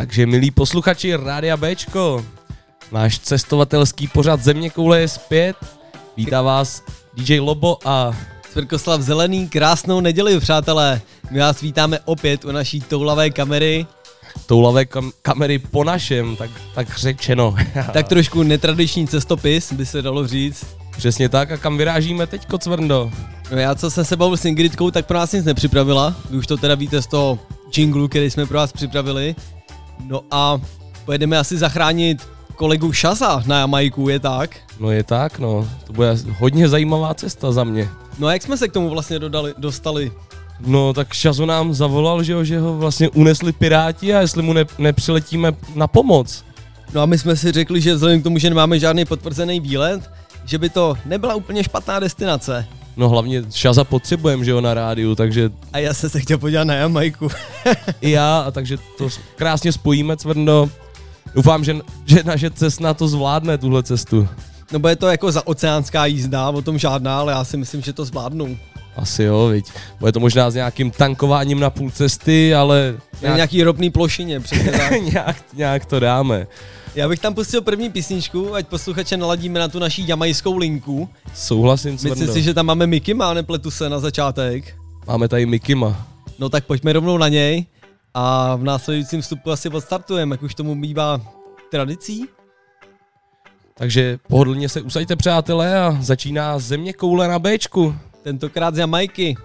Takže milí posluchači Rádia Bčko, náš cestovatelský pořad Země koule je zpět. Vítá vás DJ Lobo a Svrkoslav Zelený, krásnou neděli, přátelé. My vás vítáme opět u naší toulavé kamery. toulavé kam- kamery po našem, tak, tak řečeno. Tak trošku netradiční cestopis, by se dalo říct. Přesně tak a kam vyrážíme teď, Kocvrndo? No já, co jsem se bavil s Ingridkou, tak pro nás nic nepřipravila. Vy už to teda víte z toho jinglu, který jsme pro vás připravili. No a pojedeme asi zachránit kolegu Šaza na Jamajku, je tak? No je tak, no. To bude hodně zajímavá cesta za mě. No a jak jsme se k tomu vlastně dodali, dostali? No tak Šazo nám zavolal, že, jo, že ho vlastně unesli piráti a jestli mu ne, nepřiletíme na pomoc. No a my jsme si řekli, že vzhledem k tomu, že nemáme žádný potvrzený výlet, že by to nebyla úplně špatná destinace. No hlavně Šaza potřebujeme, že jo, na rádiu, takže A já jsem se chtěl podívat na Jamajku. i já, a takže to krásně spojíme, Cvrndo. Doufám, že, že naše cestna to zvládne, tuhle cestu. No bude to jako za oceánská jízda, o tom žádná, ale já si myslím, že to zvládnu. Asi jo, viď. Bude to možná s nějakým tankováním na půl cesty, ale Na nějaký ropný plošině, přesně tak. nějak, nějak to dáme. Já bych tam pustil první písničku, ať posluchače naladíme na tu naší jamajskou linku. Souhlasím, Myslím Cvrndo. si, že tam máme Mickey, má nepletu se na začátek. Máme tady Mikima. No tak pojďme rovnou na něj a v následujícím vstupu asi odstartujeme, jak už tomu bývá tradicí. Takže pohodlně se usaďte, přátelé, a začíná země koule na Bčku. Tentokrát z Jamajky.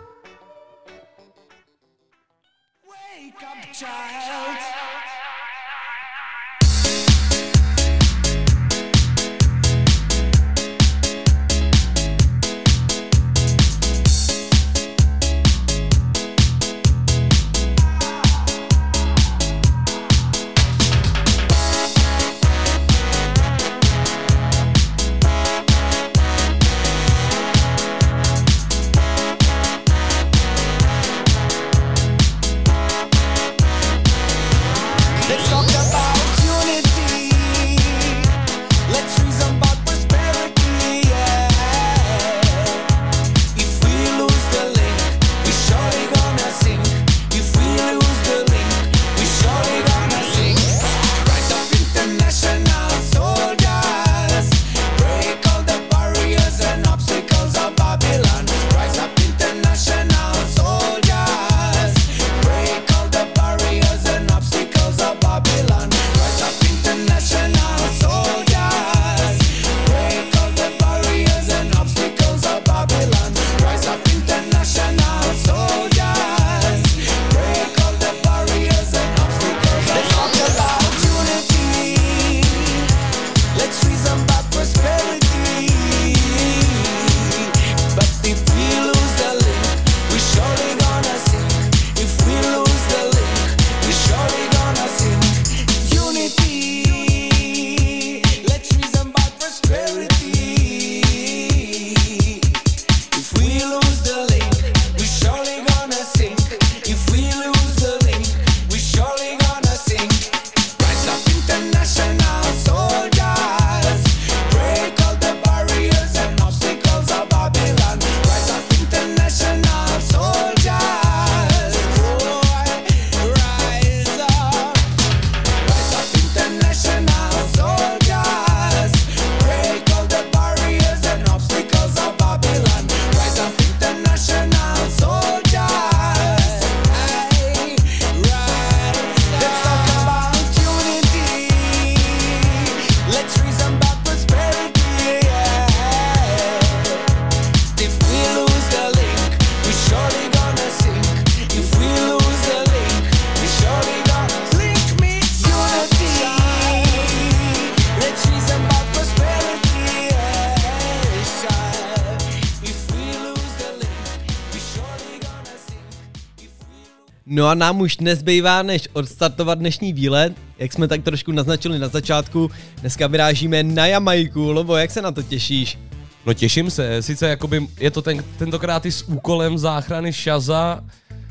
No a nám už nezbývá, než odstartovat dnešní výlet. Jak jsme tak trošku naznačili na začátku, dneska vyrážíme na Jamajku. Lobo, jak se na to těšíš? No těším se, sice jakoby je to ten, tentokrát i s úkolem záchrany Šaza,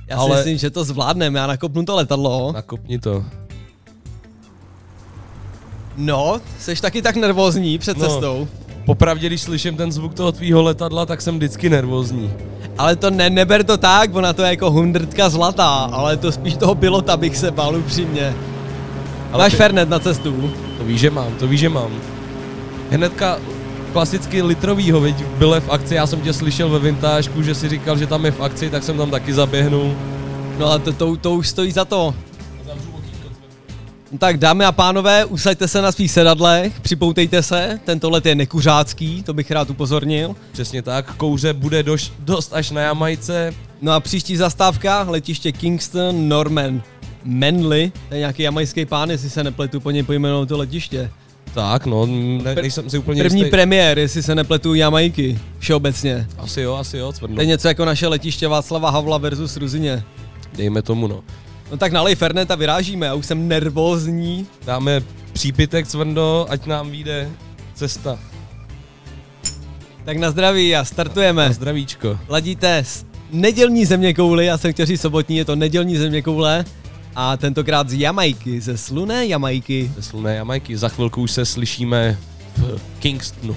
Já si ale myslím, že to zvládneme, já nakopnu to letadlo. nakopni to. No, jsi taky tak nervózní před No. cestou. Popravdě, když slyším ten zvuk toho tvýho letadla, tak jsem vždycky nervózní. Ale to ne, neber to tak, ona to je jako hundrtka zlatá, ale to spíš toho pilota bych se bál upřímně. Ale Máš ty- Fernet na cestu. To víš, že mám, to víš, že mám. Hnedka klasicky litrovýho, veď byl v akci, já jsem tě slyšel ve vintážku, že si říkal, že tam je v akci, tak jsem tam taky zaběhnul. No a to, to, to už stojí za to. No Tak dámy a pánové, usaďte se na svých sedadlech, připoutejte se, tento let je nekuřácký, to bych rád upozornil. Přesně tak, kouře bude doš, dost až na Jamajce. No a příští zastávka, letiště Kingston Norman Manly, to je nějaký jamajský pán, jestli se nepletu po něj pojmenou to letiště. Tak no, ne, nejsem si úplně První jistý. premiér, jestli se nepletu Jamajky, všeobecně. Asi jo, asi jo, cvrno. To je něco jako naše letiště Václava Havla versus Ruzině. Dejme tomu no. No tak nalej Fernet a vyrážíme, já už jsem nervózní. Dáme přípitek cvrndo, ať nám vyjde cesta. Tak na zdraví a startujeme. Na zdravíčko. Ladíte s nedělní země kouli, já jsem říct sobotní, je to nedělní země koule. A tentokrát z Jamajky, ze sluné Jamajky. Ze slunné Jamajky. Za chvilku už se slyšíme v Kingstonu.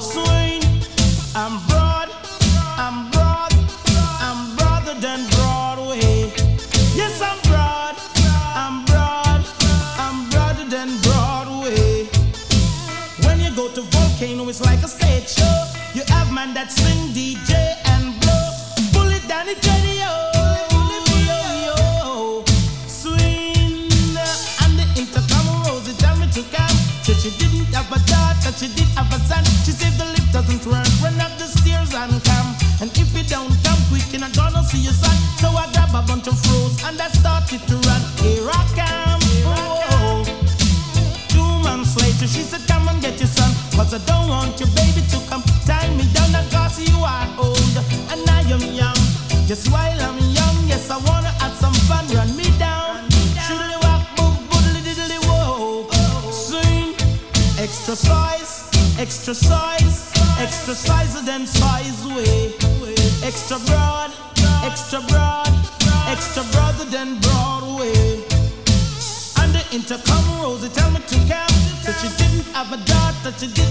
swing. I'm broke. Have a son. She said the lift doesn't work, run up the stairs and come. And if you don't come quick, you're not gonna see your son. So I grab a bunch of froze and I started to run. Here I come. Whoa. Two months later, she said, Come and get your son. Cause I don't want your baby to come tie me down. Cause you are old and I am young. Just while I'm size, extra size than size way. Extra broad, extra broad, extra broader than Broadway. And the intercom rose, it tell me to come. So she didn't have a daughter, she did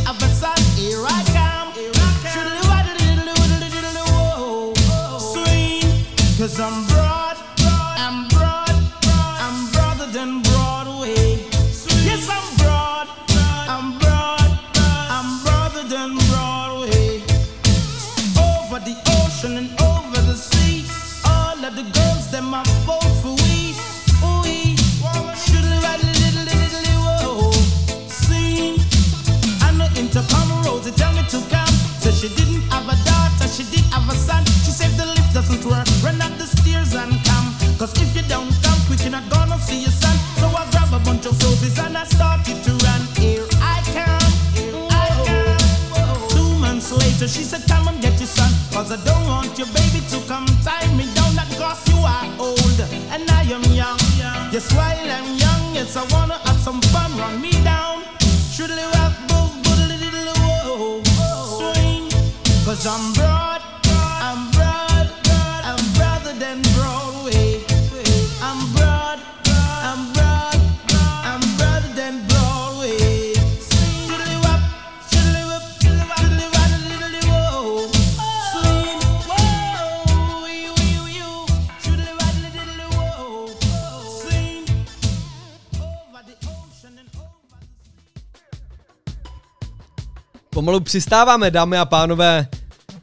přistáváme, dámy a pánové.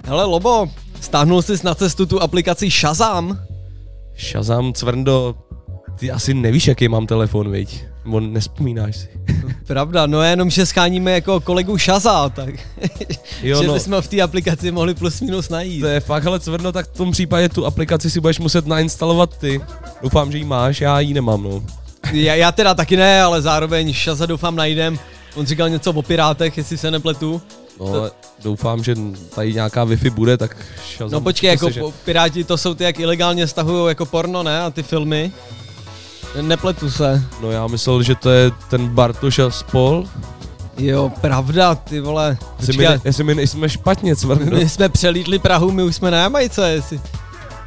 Hele, Lobo, stáhnul jsi na cestu tu aplikaci Shazam? Shazam, cvrndo, ty asi nevíš, jaký mám telefon, viď? Nebo nespomínáš si. Pravda, no jenom, že scháníme jako kolegu Shaza, tak Jo, že no. bychom v té aplikaci mohli plus minus najít. To je fakt, ale cvrno, tak v tom případě tu aplikaci si budeš muset nainstalovat ty. Doufám, že ji máš, já ji nemám, no. Já, já teda taky ne, ale zároveň Šaza doufám najdem. On říkal něco o pirátech, jestli se nepletu. No, ale doufám, že tady nějaká Wi-Fi bude, tak Shazam No počkej, jako že... piráti to jsou ty, jak ilegálně stahují jako porno, ne? A ty filmy. Nepletu se. No já myslel, že to je ten Bartoš a spol. Jo, pravda, ty vole. Jestli my, Počkej, ne, jestli my nejsme špatně, cvrndo. my jsme přelítli Prahu, my už jsme na Jamajce, jestli.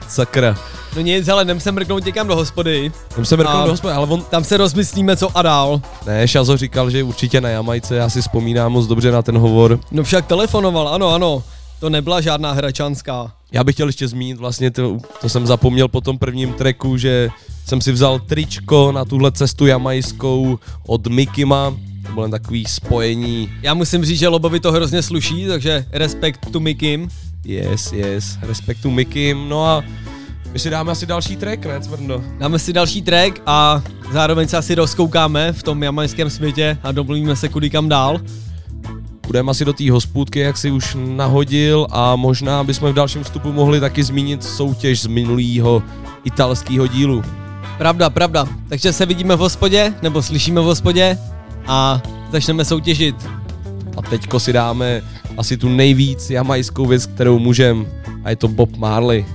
Sakra. No nic, ale jdem se mrknout někam do hospody. Tam se mrknout do hospody, ale on... Tam se rozmyslíme, co a dál. Ne, Šazo říkal, že určitě na Jamajce, já si vzpomínám moc dobře na ten hovor. No však telefonoval, ano, ano. To nebyla žádná hračanská. Já bych chtěl ještě zmínit vlastně, to, to jsem zapomněl po tom prvním treku, že jsem si vzal tričko na tuhle cestu jamajskou od Mikima. To bylo jen takový spojení. Já musím říct, že Lobovi to hrozně sluší, takže respekt tu Mikim. Yes, yes, respektu Mikim. No a my si dáme asi další track, ne, Cvrndo? Dáme si další track a zároveň se asi rozkoukáme v tom jamajském světě a domluvíme se kudy kam dál. Půjdeme asi do té hospůdky, jak si už nahodil a možná bychom v dalším vstupu mohli taky zmínit soutěž z minulého italského dílu. Pravda, pravda. Takže se vidíme v hospodě, nebo slyšíme v hospodě a začneme soutěžit. A teďko si dáme asi tu nejvíc jamajskou věc, kterou můžem a je to Bob Marley.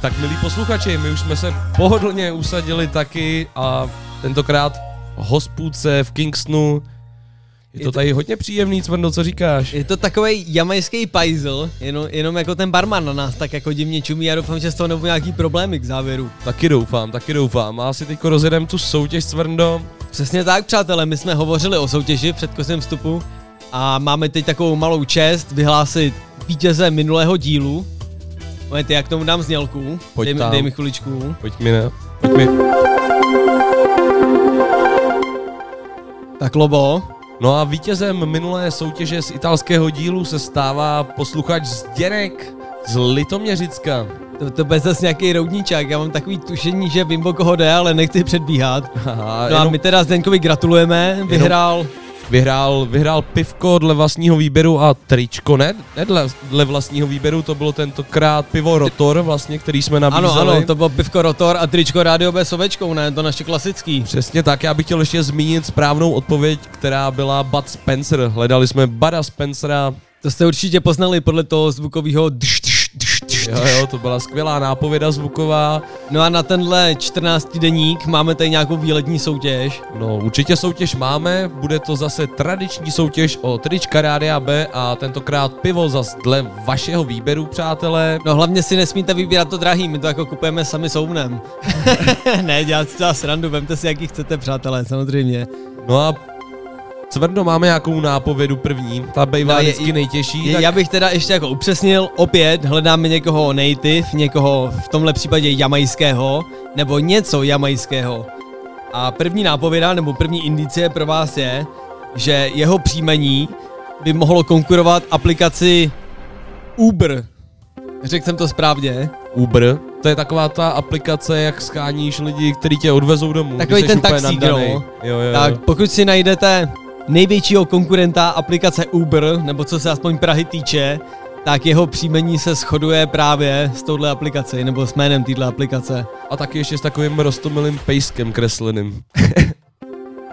Tak milí posluchači, my už jsme se pohodlně usadili taky a tentokrát v hospůdce v Kingstonu. Je to tady hodně příjemný, Cvrndo, co říkáš? Je to takový jamajský pajzl, jenom, jenom jako ten barman na nás tak jako divně čumí a doufám, že z toho nebudou nějaký problémy k závěru. Taky doufám, taky doufám. A asi teďko rozjedem tu soutěž, Cvrndo. Přesně tak, přátelé, my jsme hovořili o soutěži v předchozím vstupu a máme teď takovou malou čest vyhlásit vítěze minulého dílu. Momenty, jak tomu dám znělku. Pojď dej, mi- tam. dej mi chviličku. Pojď mi, ne? Pojď mi. Tak Lobo, No a vítězem minulé soutěže z italského dílu se stává posluchač Zděnek z Litoměřicka. to, to bude zase nějaký roudníčák, já mám takový tušení, že vím, koho jde, ale nechci předbíhat. Aha, No a jenom my teda Zdeňkovi gratulujeme, vyhrál vyhrál, vyhrál pivko dle vlastního výběru a tričko, ne? Ne dle, dle vlastního výběru, to bylo tentokrát pivo Rotor vlastně, který jsme nabízeli. Ano, ano, to bylo pivko Rotor a tričko Rádio B s ovečkou, ne? To naše klasický. Přesně tak, já bych chtěl ještě zmínit správnou odpověď, která byla Bud Spencer. Hledali jsme Bada Spencera, To jste určitě poznali podle toho zvukového dš, jo, jo, to byla skvělá nápověda zvuková. No a na tenhle 14 deník máme tady nějakou výletní soutěž. No, určitě soutěž máme, bude to zase tradiční soutěž o trička Rádia B a tentokrát pivo zas dle vašeho výběru, přátelé. No hlavně si nesmíte vybírat to drahý, my to jako kupujeme sami souvnem. ne, dělat si to srandu, vemte si jaký chcete, přátelé, samozřejmě. No a Cvrno, máme nějakou nápovědu první, ta bývá No, je- vždycky nejtěžší. Je, tak Já bych teda ještě jako upřesnil, opět hledáme někoho native, někoho v tomhle případě jamajského, nebo něco jamajského. A první nápověda, nebo první indicie pro vás je, že jeho příjmení by mohlo konkurovat aplikaci Uber. Řekl jsem to správně. Uber, to je taková ta aplikace, jak scháníš lidi, kteří tě odvezou domů. Takový ten taxík, no. Jo, jo, Tak jo. pokud si najdete největšího konkurenta aplikace Uber, nebo co se aspoň Prahy týče, tak jeho příjmení se shoduje právě s touhle aplikací, nebo s jménem téhle aplikace. A taky ještě s takovým rostomilým pejskem kresleným.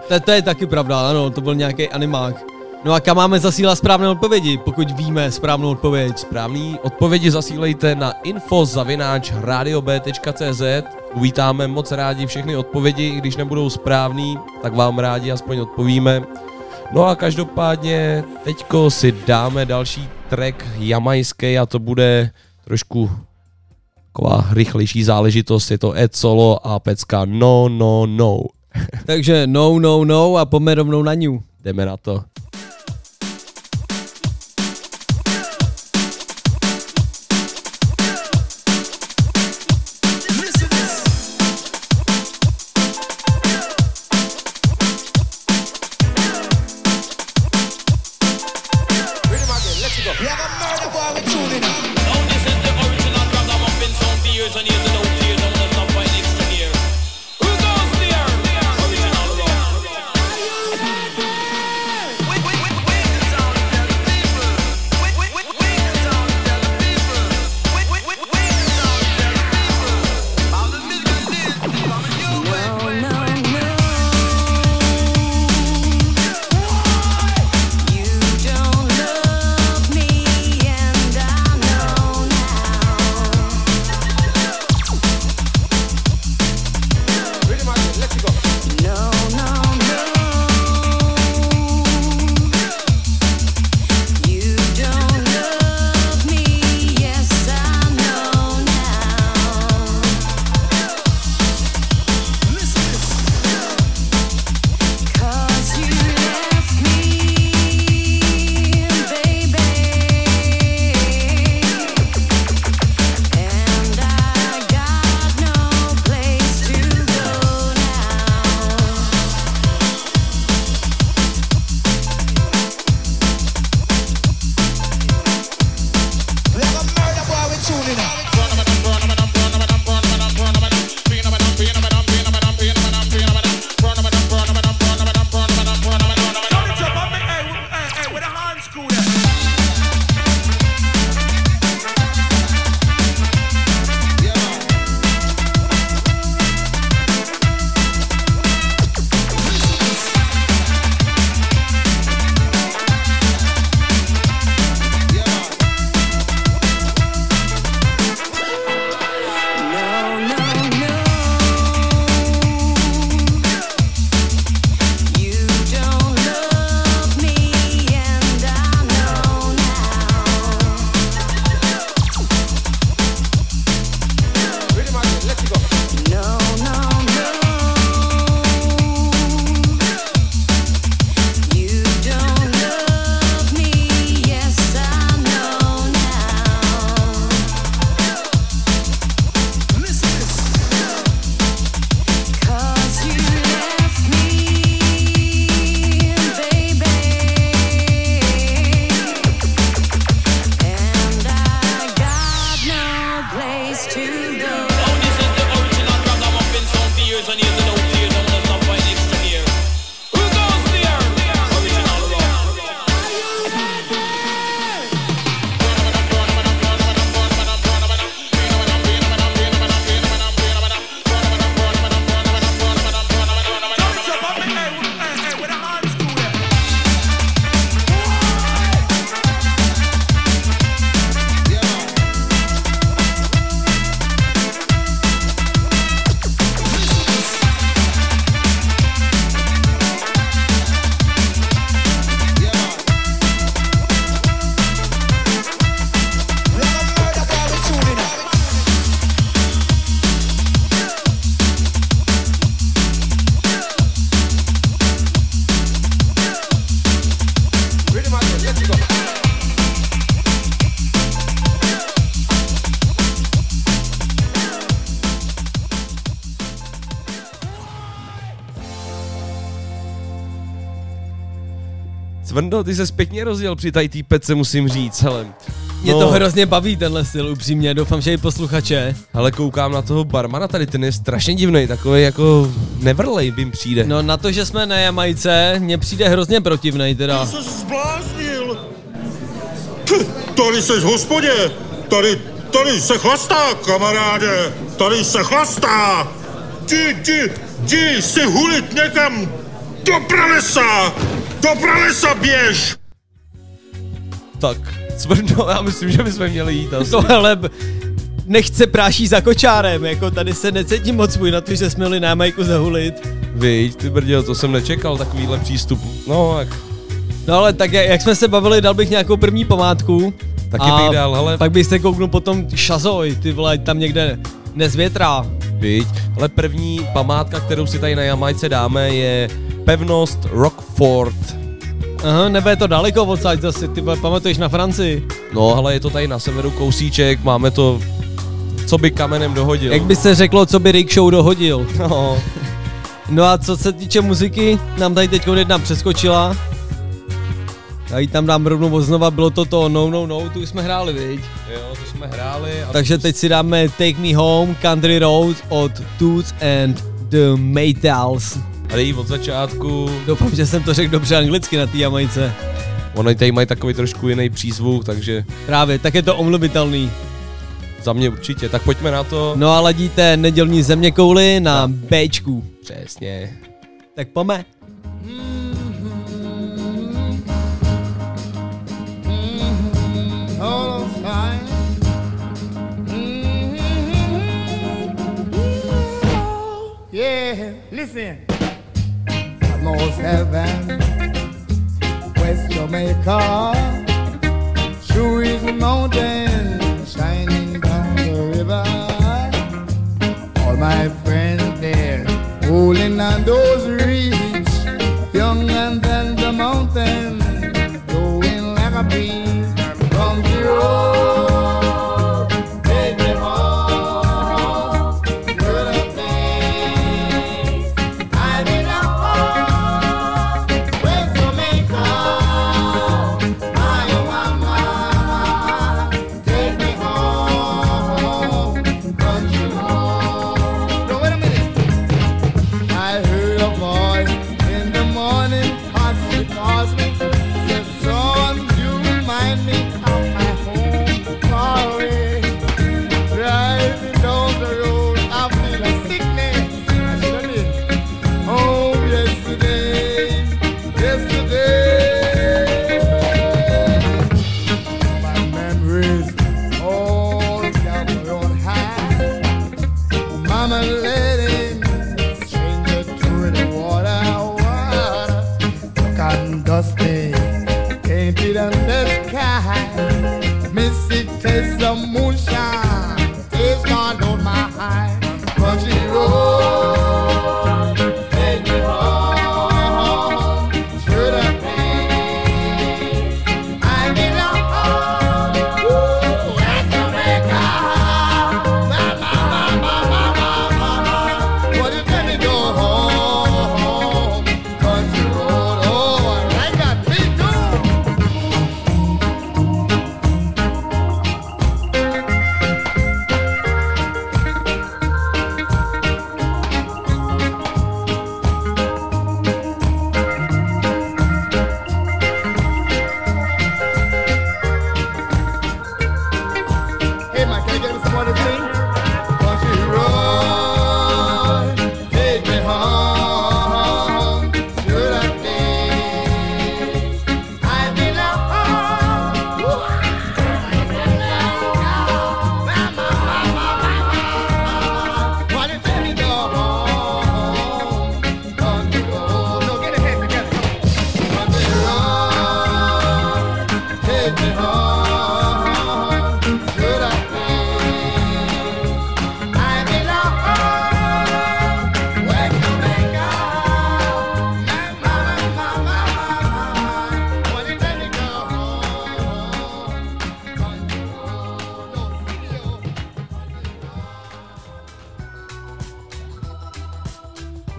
To, to je taky pravda, ano, to byl nějaký animák. No a kam máme zasílat správné odpovědi, pokud víme správnou odpověď? Správný odpovědi zasílejte na info.radiob.cz Uvítáme moc rádi všechny odpovědi, i když nebudou správný, tak vám rádi aspoň odpovíme. No a každopádně teďko si dáme další track jamajský a to bude trošku taková rychlejší záležitost, je to Ed Solo a pecka No No No. Takže no, no, no a pojďme rovnou na ňu. Jdeme na to. Cvrndo, ty se pěkně rozjel při tady té pece, musím říct, hele. Mě to hrozně baví tenhle styl, upřímně, doufám, že i posluchače. Ale koukám na toho barmana tady, ten je strašně divný, takový jako nevrlej bym přijde. No na to, že jsme na Jamajce, mně přijde hrozně protivnej teda. se zbláznil. Ty, tady jsi v hospodě. Tady, tady se chlastá, kamaráde. Tady se chlastá. Jdi, jdi, jdi si hulit někam do pralesa. Do pralesa běž. Tak, Cvrndo, já myslím, že bychom měli jít asi. To hele, b- nechce práší za kočárem, jako tady se necítím moc svůj na to, že jsme měli na Jamajku zahulit. Víš, ty brděl, to jsem nečekal, takovýhle přístup. No, jak, No ale tak jak jsme se bavili, dal bych nějakou první památku. taky bych dal, hele, Pak bych se kouknul potom Šazoj, ty vole, tam někde nezvětrá. Viď? Ale první památka, kterou si tady na Jamajce dáme, je pevnost Rockford. Aha, nebo je to daleko odsaď zase, ty pamatuješ na Francii. No, ale je to tady na severu kousíček, máme to, co by kamenem dohodil. Jak by se řeklo, co by Rick Show dohodil. No, No a co se týče muziky, nám tady teď jedna přeskočila. Já ji tam dám rovnou znova, bylo to to No No No, tu jsme hráli, viď? jo, to jsme hráli. A Takže teď si dáme Take Me Home, Country Roads od Toots and the Maytals. A dej od začátku, Doufám, že jsem to řekl dobře anglicky na té Jamajce. ono tady mají takový trošku jiný přízvuk, takže Právě, tak je to omluvitelný. za mě určitě. Tak pojďme na to. No a ladíte nedělní země kouly na Bčku. Přesně. Tak pome. all the time. Yeah, listen. North Heaven, West Jamaica, True is mountain shining down the river. All my friends there, holding on those reeds,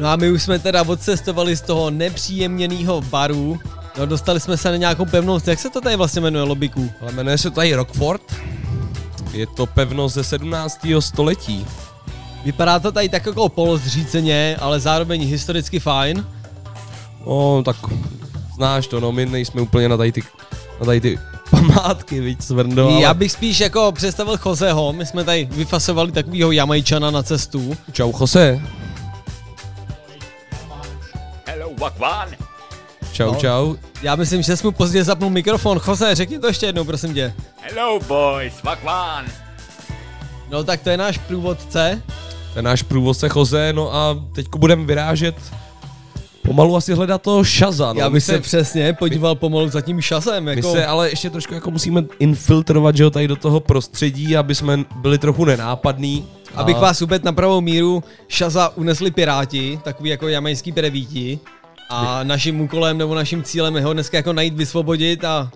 No a my už jsme teda odcestovali z toho nepříjemněného baru No dostali jsme se na nějakou pevnost, jak se to tady vlastně jmenuje, Lobiku? Ale jmenuje se tady Rockford. Je to pevnost ze 17. století. Vypadá to tady tak jako polozříceně, ale zároveň historicky fajn. No, tak znáš to, no, my nejsme úplně na tady ty, na tady ty památky, víc Svrndo, ale... Já bych spíš jako představil Joseho, my jsme tady vyfasovali takovýho Jamajčana na cestu. Čau, Jose. Wagwan. Čau, No. čau. Já myslím, že jsi mu pozdě zapnul mikrofon. Jose, řekni to ještě jednou, prosím tě. Hello, boys. Wagwan. No tak to je náš průvodce. To je náš průvodce Jose, no a teďko budeme vyrážet pomalu asi hledat toho Shaza, no. Já My bych se přesně podíval pomalu za tím šasem. My Jako... se ale ještě trošku jako musíme infiltrovat, že jo, tady do toho prostředí, aby jsme byli trochu nenápadní. Abych A- vás uvedl na pravou míru, Šaza unesli piráti, takový jako jamajský prevíti. A naším úkolem nebo naším cílem je ho dneska jako najít, vysvobodit a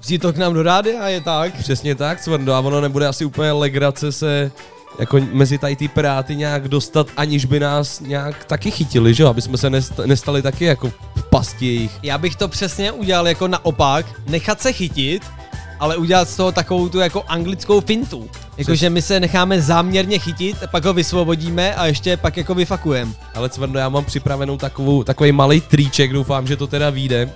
vzít to k nám do rádia, je tak? Přesně tak, Cvrndo, a ono nebude asi úplně legrace se jako mezi tady ty piráty nějak dostat, aniž by nás nějak taky chytili, že jo, aby jsme se nest- nestali taky jako v pasti jejich. Já bych to přesně udělal jako naopak, nechat se chytit, ale udělat z toho takovou tu jako anglickou fintu. Jakože my se necháme záměrně chytit, pak ho vysvobodíme a ještě pak jako vyfakujeme. Ale Cvrndo, já mám připravenou takovou, takový malý tríček, doufám, že to teda vyjde.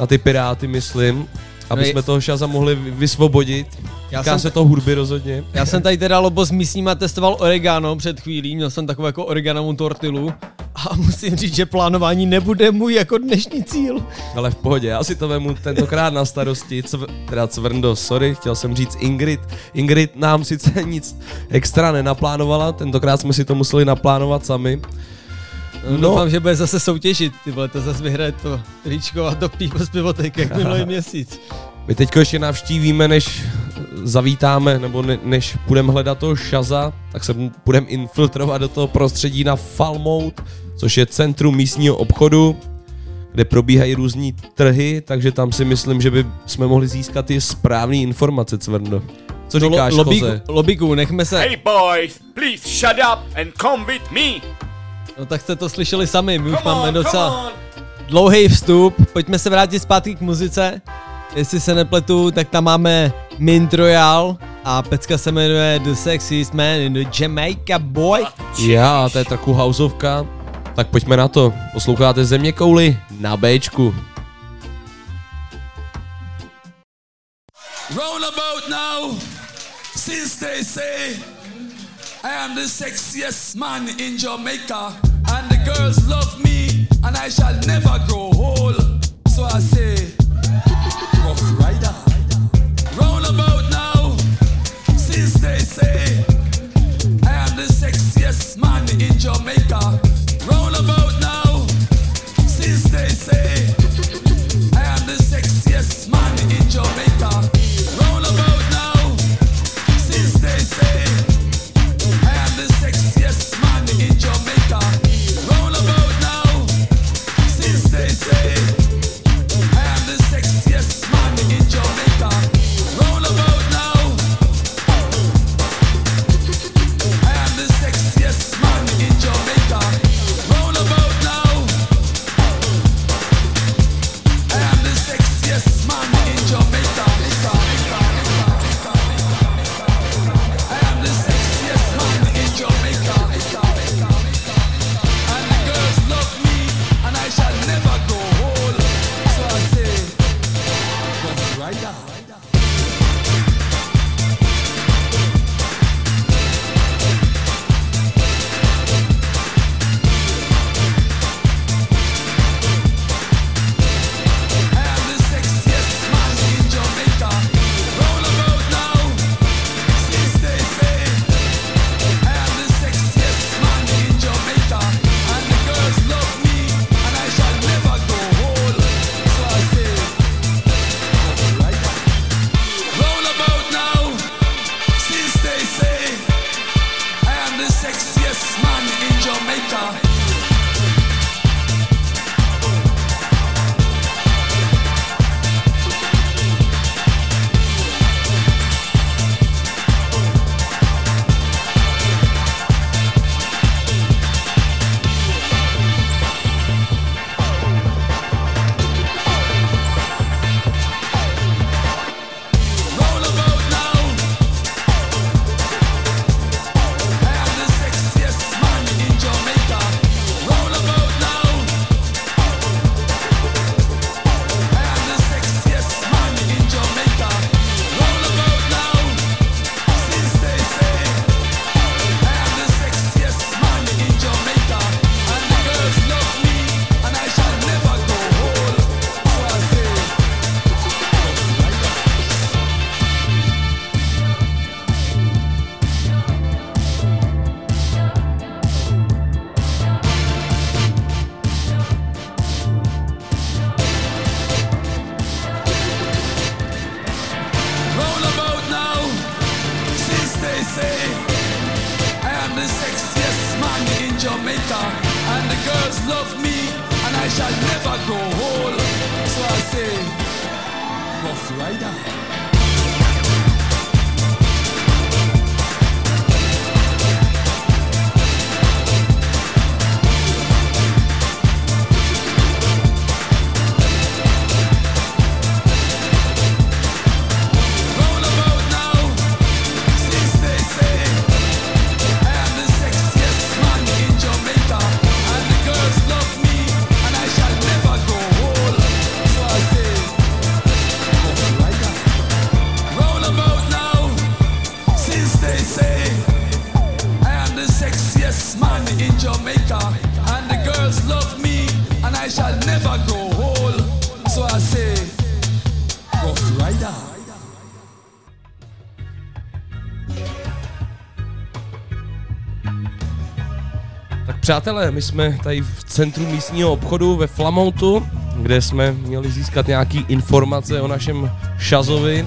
Na ty piráty, myslím. Aby No je- jsme toho šaza mohli vy- vysvobodit. Já Týká jsem- se to hudby rozhodně. Já jsem tady teda lobo s místníma testoval oregano před chvílí, měl jsem takovou jako oreganovou tortilu a musím říct, že plánování nebude můj jako dnešní cíl. Ale v pohodě, já si to vemu tentokrát na starosti, cv, teda Cvrndo, sorry, chtěl jsem říct Ingrid. Ingrid nám sice nic extra nenaplánovala, tentokrát jsme si to museli naplánovat sami. No. Doufám, že bude zase soutěžit, ty vole, to zase vyhraje to tričko a to pivo z pivotek, jak minulý měsíc. My teďko ještě navštívíme, než zavítáme, nebo ne, než půjdeme hledat toho šaza, tak se půjdeme infiltrovat do toho prostředí na Falmout, což je centrum místního obchodu, kde probíhají různí trhy, takže tam si myslím, že by jsme mohli získat ty správné informace, Cvrndo. Co No, říkáš, lo, lobíku, lobíku, nechme se, Hey, boys. Please shut up and come with me. No tak jste to slyšeli sami, my už Come máme on, docela on. dlouhý vstup, pojďme se vrátit zpátky k muzice. Jestli se nepletu, tak tam máme Mint Royal a pecka se jmenuje The Sexiest Man in the Jamaica Boy. Já, to je trochu houseovka. Tak pojďme na to. Posloucháte Země kouly na Bčku. Roundabout now, since they say I am the sexiest man in Jamaica, and the girls love me, and I shall never grow old. So I say, Rough Rider. Přátelé, my jsme tady v centru místního obchodu ve Flamontu, kde jsme měli získat nějaký informace o našem Šazovi.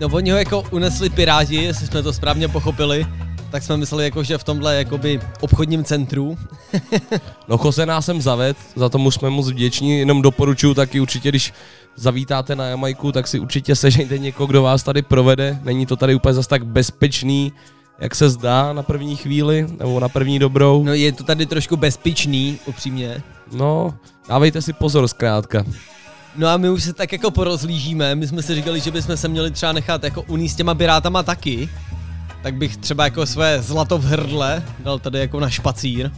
No oni ho jako unesli piráti, jestli jsme to správně pochopili, tak jsme mysleli jako, že v tomhle jakoby obchodním centru. No Jose nás sem zaved, za tomu jsme moc vděční, jenom doporučuji taky určitě, když zavítáte na Jamajku, tak si určitě sežejte někoho, kdo vás tady provede. Není to tady úplně zas tak bezpečný, jak se zdá na první chvíli, nebo na první dobrou. No je to tady trošku bezpečný, upřímně. No, dávejte si pozor zkrátka. No a my už se tak jako porozlížíme, my jsme si říkali, že bychom se měli třeba nechat jako uníst těma pirátama taky. Tak bych třeba jako své zlato v hrdle dal tady jako na špacír.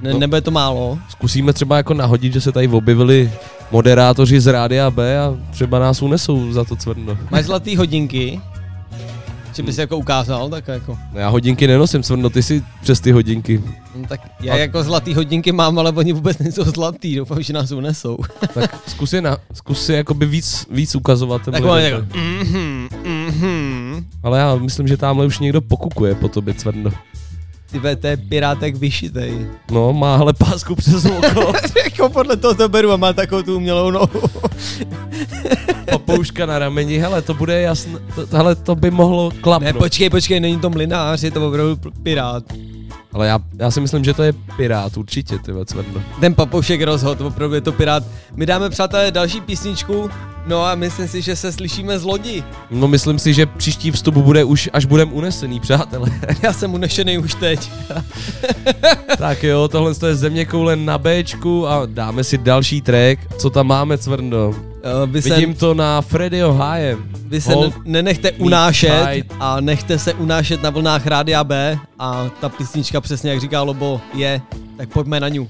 Ne, No. nebude to málo. Zkusíme třeba jako nahodit, že se tady objevili moderátoři z Rádia B a třeba nás unesou za to cvrno. Máš zlatý hodinky? Že bys jako ukázal, tak jako. No já hodinky nenosím cvrno, ty si přes ty hodinky. No, tak já jako zlatý hodinky mám, ale oni vůbec nejsou zlatý, doufám, že nás unesou. Tak zkus je, na, zkus je jakoby víc, víc ukazovat. tak jako, mhm, mhm. Ale já myslím, že tamhle už někdo pokukuje po tobě cvrno. Ty to je pirátek vyšitej. No, má ale pásku přes oko, jako podle toho to beru a má takovou tu umělou nohu. papouška na rameni, hele, to bude jasné, hele, to by mohlo ne, klapnout. počkej, počkej, není to mlinář, je to opravdu pirát. Ale já, já si myslím, že to je pirát, určitě, ty cvrno. Ten papoušek rozhod, opravdu je to pirát. My dáme, přátelé, další písničku, no a myslím si, že se slyšíme z lodi. No, myslím si, že příští vstup bude už, až budem unesený, přátelé. Já jsem unešený už teď. tak jo, tohle je země koule na Bčku a dáme si další track. Co tam máme, cvrno? Uh, vy se, Vidím to na Freddyho High. vy se Hold ne- nenechte unášet tight. a nechte se unášet na vlnách Rádia B a ta písnička přesně jak říká Lobo je, tak pojďme na ňu.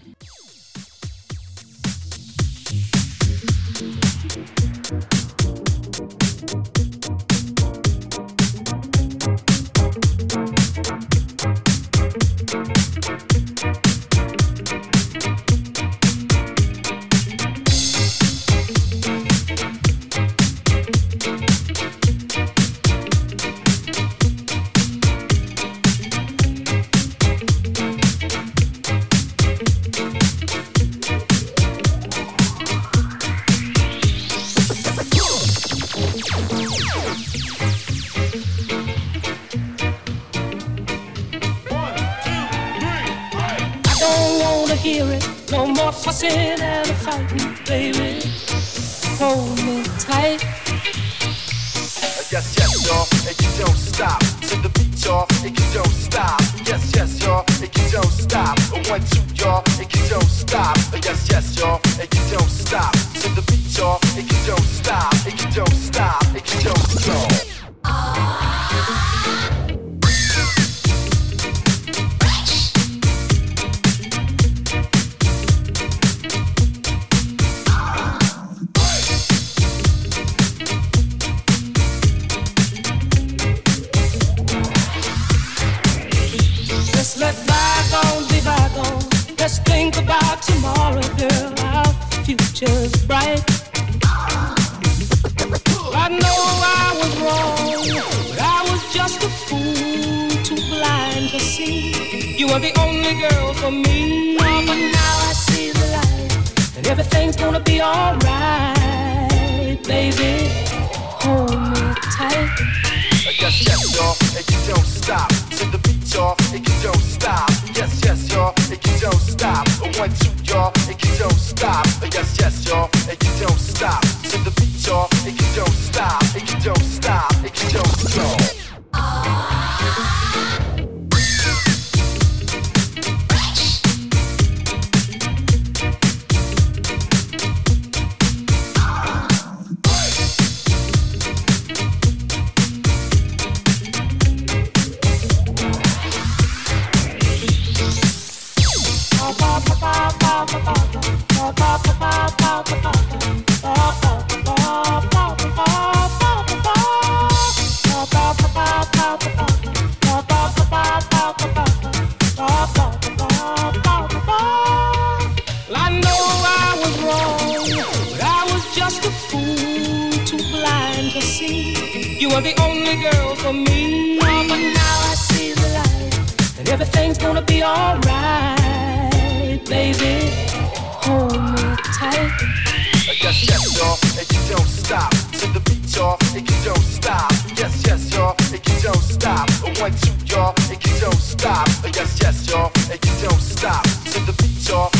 Were the only girl for me. Oh, but now I see the light, and everything's gonna be alright, baby. Hold me tight. Yes, yes, y'all, and you don't stop. To the beat, y'all, and you don't stop. Yes, yes, y'all, and you don't stop. One, two, y'all, and you don't stop. Yes, yes, y'all, and you don't stop. To the beat, y'all, and you don't stop, and you don't stop, and you don't stop. Well, were the only girl for me. Oh, but now I see the light, and everything's gonna be alright, baby. Hold me tight. Yes, yes, y'all, and you don't stop. To the beat, y'all, and you don't stop. Yes, yes, y'all, and you don't stop. One, two, y'all, and you don't stop. Yes, yes, y'all, and you don't stop. To the beat, y'all,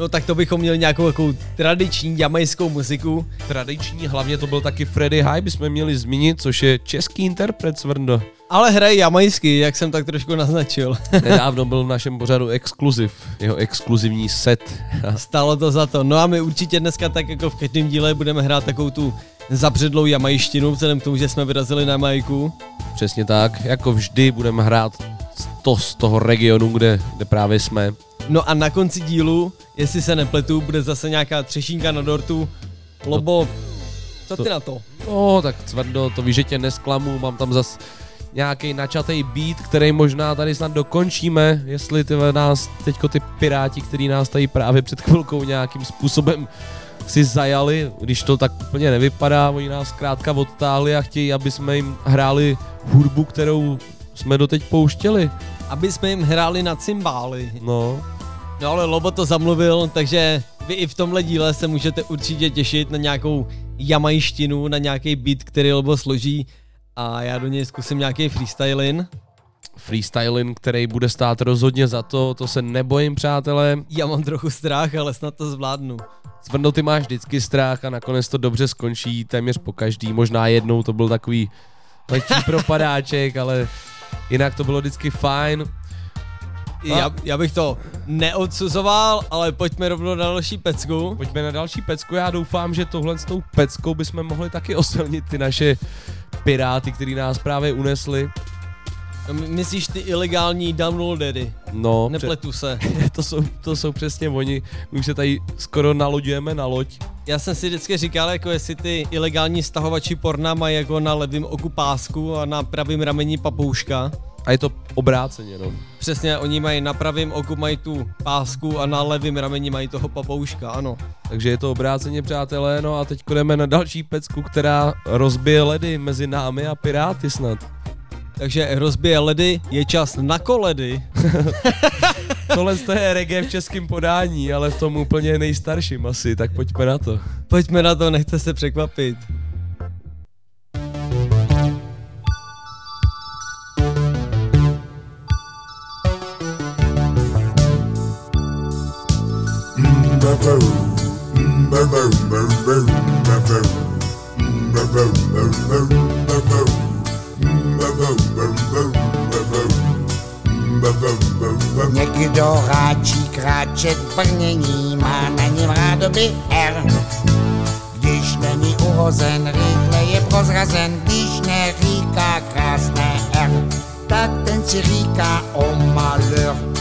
No tak to bychom měli nějakou takovou tradiční jamajskou muziku. Tradiční, hlavně to byl taky Freddy High, bychom měli zmínit, což je český interpret Svrndo. Ale hraje jamajsky, jak jsem tak trošku naznačil. Nedávno byl v našem pořadu exkluziv, jeho exkluzivní set. Stalo to za to. No a my určitě dneska tak jako v každém díle budeme hrát takovou tu zabředlou jamajštinu, vzhledem k tomu, že jsme vyrazili na Jamajku. Přesně tak, jako vždy budeme hrát to z toho regionu, kde, kde právě jsme. No a na konci dílu, jestli se nepletu, bude zase nějaká třešínka na dortu. Lobo, co ty to- na to? No, tak Cvrdo, to víš, že tě nesklamu, mám tam zas nějaký načatý beat, který možná tady snad dokončíme, jestli ty nás, teďko ty piráti, který nás tady právě před chvilkou nějakým způsobem si zajali, když to tak úplně nevypadá, oni nás zkrátka odtáhli a chtějí, aby jsme jim hráli hudbu, kterou jsme doteď pouštěli. Aby jsme jim hráli na cymbály. No, No ale Lobo to zamluvil, takže vy i v tomhle díle se můžete určitě těšit na nějakou jamajštinu, na nějaký beat, který Lobo složí a já do něj zkusím nějaký freestyling. freestyling, který bude stát rozhodně za to, to se nebojím, přátelé. Já mám trochu strach, ale snad to zvládnu. Cvrndo, ty máš vždycky strach a nakonec to dobře skončí téměř po každý. Možná jednou to byl takový lehčí propadáček, ale jinak to bylo vždycky fajn. Já, já bych to neodsuzoval, ale pojďme rovnou na další pecku. Pojďme na další pecku. Já doufám, že tohle s tou peckou bychom mohli taky osilnit ty naše piráty, který nás právě unesli. No, my- Myslíš ty ilegální downloadery? No, Nepletu se. to, jsou, to jsou přesně oni. My už se tady skoro naloďujeme na loď. Já jsem si vždycky říkal, jako jestli ty ilegální stahovači porna mají jako na levém oku pásku a na pravém rameni papouška. A je to obráceně, no. Přesně, oni mají na pravém oku mají tu pásku a na levém rameni mají toho papouška, ano. Takže je to obráceně, přátelé. No a teď jdeme na další pecku, která rozbije ledy mezi námi a piráty snad. Takže rozbije ledy, je čas na koledy. Tohle to je reggae v českém podání, ale v tom úplně nejstarším asi, tak pojďme na to. Pojďme na to, nechte se překvapit. Někdo ráčí kráčet brnění, má na něm rádoby R. Když není uhozen, rychle je prozrazen, když neříká krásné R, tak ten si říká o malheur.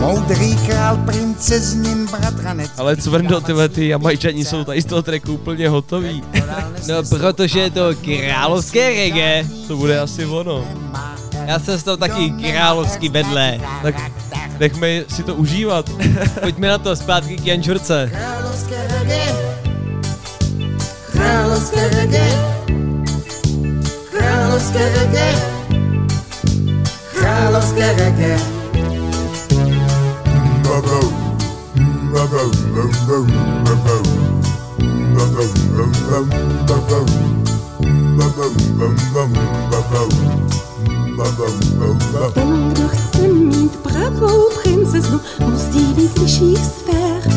Moudrý král, princeznin, bratranec. Ale Cvrndo, tyhle ty jamajčani jsou tady z toho tracku úplně hotový. No, protože je to královské reggae. To bude asi ono. Já jsem z toho taky královský vedle. Tak nechme si to užívat. Pojďme na to, zpátky k Jančurce. Královské reggae. Královské reggae. Královské reggae. Královské reggae. Ten, kdo chce mít pravou princeznu, musí víc vyšších sfér.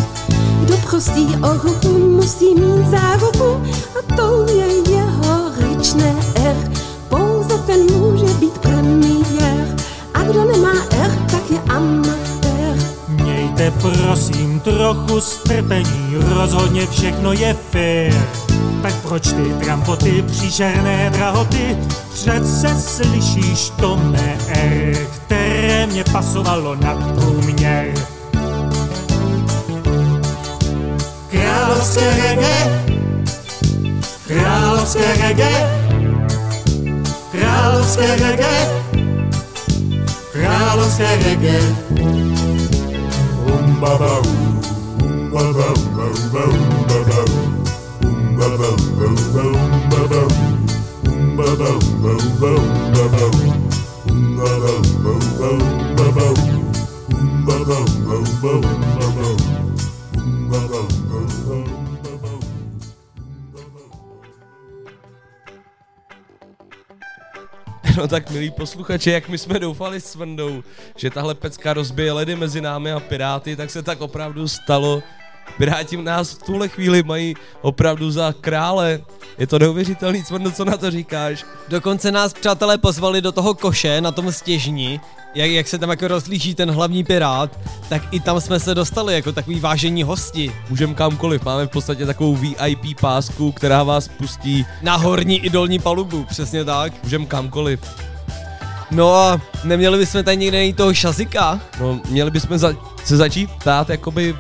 Kdo prosí o ruku, musí mít záruku a to je jeho ryčné R. Pouze ten může být premiér a kdo nemá R, tak je amatér. Mějte prosím trochu strpení, rozhodně všechno je fér. Tak proč ty trampoty, příšerné drahoty, přece slyšíš to mé R, které mě pasovalo nad průměr. Královské reggae, královské reggae, královské reggae, královské reggae. Boom, boom, boom. No tak milí posluchači, jak my jsme doufali s Svendou, že tahle pecka rozbije ledy mezi námi a Piráty, tak se tak opravdu stalo. Piráti nás v tuhle chvíli mají opravdu za krále. Je to neuvěřitelný, Svendo, co na to říkáš? Dokonce nás přátelé pozvali do toho koše na tom stěžni, jak, jak se tam jako rozlíží ten hlavní pirát, tak i tam jsme se dostali jako takový vážení hosti. Můžem kamkoliv, máme v podstatě takovou VIP pásku, která vás pustí, Na horní i dolní palubu, přesně tak. můžem kamkoliv. No a neměli bychom tady někde najít toho šazika? No, měli bychom za- se začít ptát, jakoby,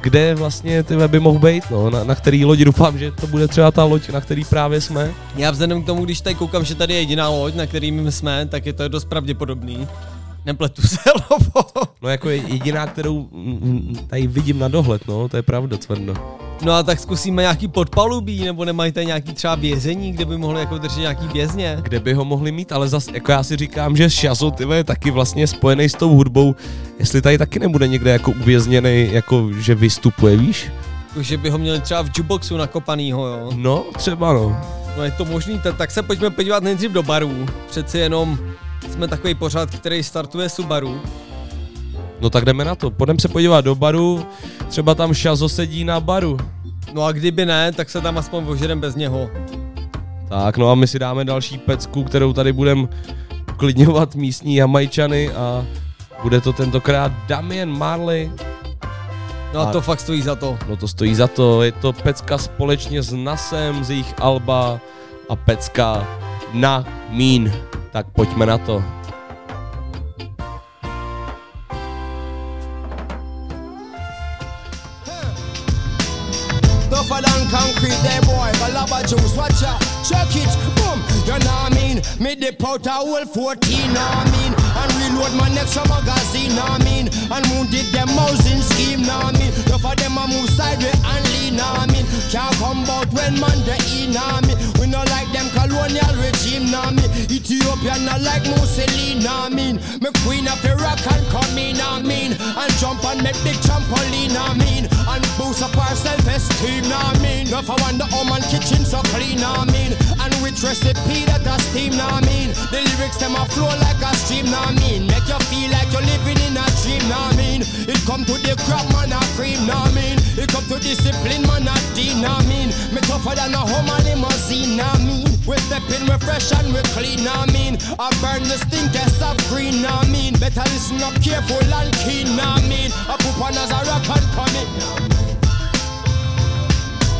kde vlastně ty weby mohl být, no, na, na který lodi doufám, že to bude třeba ta loď, na který právě jsme. Já vzhledem k tomu, když tady koukám, že tady je jediná loď, na kterým jsme, tak je to dost pravděpodobný. Nepletu se, lovo. No jako je jediná, kterou tady vidím na dohled, no, to je pravda, Cvrno. No a tak zkusíme nějaký podpalubí, nebo nemají tady nějaký třeba vězení, kde by mohli jako držet nějaký vězně? Kde by ho mohli mít, ale zas, jako já si říkám, že Shazo, ty je taky vlastně spojený s tou hudbou, jestli tady taky nebude někde jako uvězněný, jako že vystupuje, víš? Že by ho měli třeba v jukeboxu nakopanýho, jo? No, třeba no. No je to možný, tak, tak se pojďme podívat nejdřív do barů. Přeci jenom jsme takový pořad, který startuje Subaru. No tak jdeme na to, půjdeme se podívat do baru, třeba tam Shazo sedí na baru. No a kdyby ne, tak se tam aspoň ožerem bez něho. Tak no a my si dáme další pecku, kterou tady budeme uklidňovat místní jamajčany a bude to tentokrát Damien Marley. No a A- to fakt stojí za to. No to stojí za to, je to pecka společně s Nasem z jejich Alba a pecka na Mín. Tak pojďme na to. Concrete, there boy, balaba juice, watch out, check it, boom, you know mean? Me dip out a whole 14, know what I mean? And reload my next magazine, I mean? And wounded them housing scheme, I mean? Enough of them a move sideways and lean, I mean? Can't come out when man the in, I mean? We no like them colonial regime, I mean? Ethiopia not like Mussolini, I mean? Me queen of Iraq and come in, I mean? And jump and make big trampoline, I mean? And boost up our self-esteem, I mean? Enough I wonder how man kitchen so clean, I mean? Which recipe that a steam, what I mean? The lyrics them a flow like a stream, what I mean? Make you feel like you're living in a dream, what I mean? It come to the crap, man, a cream, what I mean? It come to discipline, man, a dean, what I mean? Me tougher than a home limousine, what I mean? We step in, we fresh and we clean, what I mean? I burn the stinkest of green, what I mean? Better listen up careful and keen, what I mean? I put on as a rock and come in.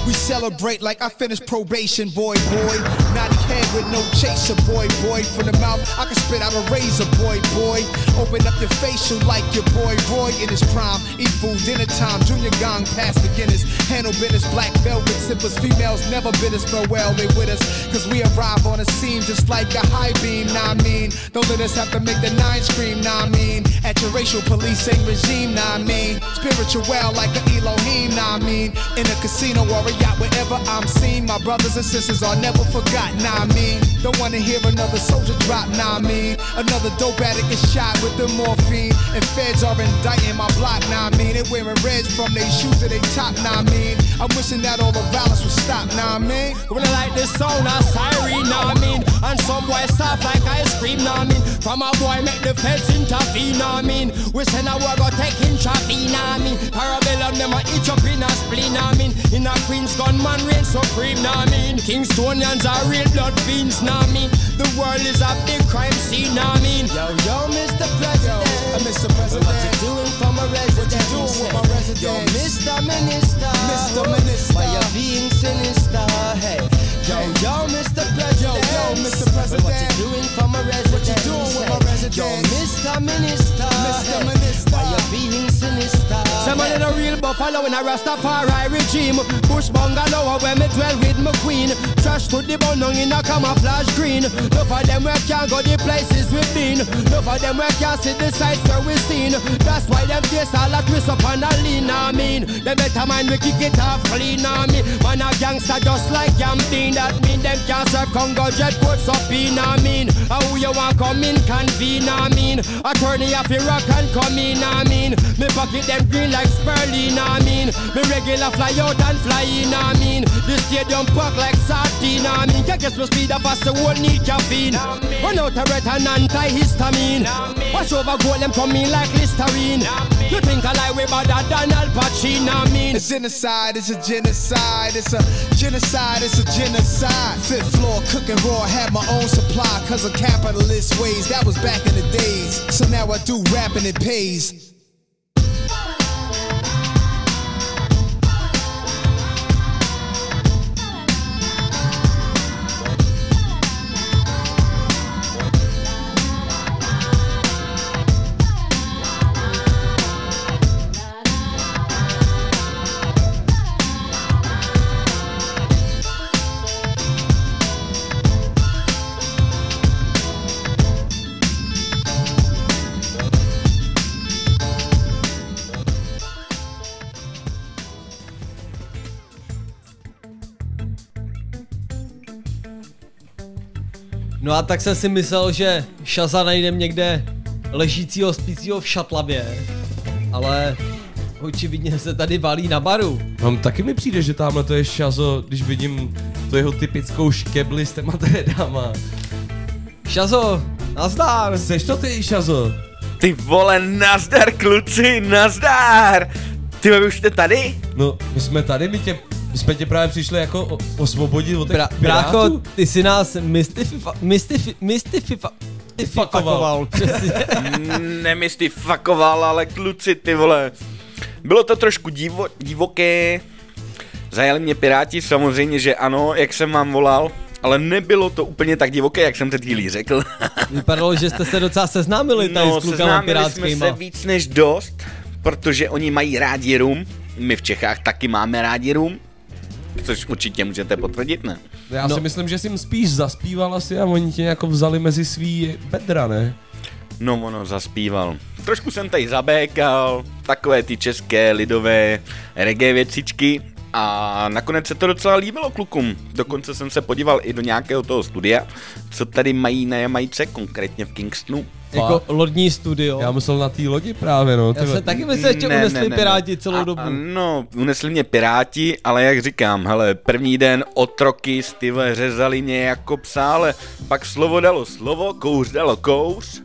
We celebrate like I finished probation, boy, boy. Naughty head with no chaser, boy, boy. From the mouth, I can spit out a razor, boy, boy. Open up your facial like your boy Roy in his prime. Eat food dinner time, junior gong past beginners. Handle business, black velvet sippers. Females never bid us farewell, they with us. Cause we arrive on the scene just like a high beam, nah I mean. Don't let us have to make the nine scream, nah I mean. At your racial policing regime, nah I mean. Spiritual like an Elohim, nah I mean. In a casino or a wherever I'm seen. My brothers and sisters are never forgotten, nah I mean. Don't wanna hear another soldier drop, nah I mean. Another dope addict is shot with the morphine. And feds are indicting my block, nah I mean. They wearing reds from their shoes to their top, nah I mean. I'm wishing that all the violence would stop, nah I mean. When I like this sound of siren, nah I mean And some boy soft like ice cream, nah I mean From a boy make the feds intervene, nah I mean We send a war go take traffic, nah I mean Parabellum them a itch up in a spleen, nah I mean In a Gunman reign supreme, nah I mean Kingstonians are real blood fiends, nah I mean The world is a big crime scene, nah I mean Yo, yo, Mr. President Uh, Mr. President. What you doing for my resident? What you doing with my residents? Yo, Mr. Minister Mr. Minister. Why you being sinister, hey Yo, yo, Mr. President Yo, yo, Mr. President. What you doing for my residents? What you doing with my Yo. Mr. Minister Mr. hey, Minister. Why you being sinister Some man in a real buffalo in a Rastafari regime. Bush bungalow where me dwell with my queen. Trash to the bone in a camouflage green. No for them where can't go the places we've been. No for them where can't see the sights where we've seen. That's why them face all a twist up and a lean I mean. They better mind we kick it off clean I mean. Man a gangster just like Gambin That mean them can't serve Congo jet coats up in I mean. How you want come in convene I mean. Attorney to rock and come in I mean. Me pocket them green like Sperling I mean Me regular fly out and fly in I mean The stadium park like sardine I mean Can't get no speed of us the whole need caffeine Run out a red and antihistamine Wash over gold them coming like Listerine You think I lie way better than Al Pacino I mean A genocide is a genocide. It's a genocide. It's a genocide. Fifth floor cooking raw. Had my own supply cause of capitalist ways. That was back in the days. So now I do rap and it pays. A tak jsem si myslel, že Šaza najdem někde ležícího, spícího v šatlavě, ale očividně se tady valí na baru. Mám taky mi přijde, že tamhle to je Šazo, když vidím tu jeho typickou škebli s těma drédama. Šazo, nazdár. Seš to ty, Šazo? Ty vole, nazdar kluci, nazdar! Ty vole, už jste tady? No, my jsme tady, my tě, my jsme tě právě přišli jako osvobodit od těch Bra- pirátů. brácho, ty si nás mystififa, mystifi, mystififa, mystififoval, přesně. Nemystifakoval, ale kluci, ty vole. Bylo to trošku divo, divoké. Zajali mě Piráti, samozřejmě, že ano, jak jsem vám volal. Ale nebylo to úplně tak divoké, jak jsem před chvílí řekl. Vypadalo, že jste se docela seznámili tady no, s klukama seznámili jsme pirátskýma. se víc než dost, protože oni mají rádi rum. My v Čechách taky máme rádi rum. Což určitě můžete potvrdit, ne? Já no. si myslím, že jsi jim spíš zaspíval asi a oni tě jako vzali mezi svý bedra, ne? No, ono zaspíval. Trošku jsem tady zabékal, takové ty české lidové reggae věcičky a nakonec se to docela líbilo klukům. Dokonce jsem se podíval i do nějakého toho studia, co tady mají na Jamajce, konkrétně v Kingstonu. Jako lodní studio. Já myslel na té lodi právě, no. Já jsem taky myslel, že unesli Piráti celou dobu. A, no, unesli mě Piráti, ale jak říkám, hele, první den otroky styve řezali mě jako psa, ale pak slovo dalo slovo, kouř dalo kouř.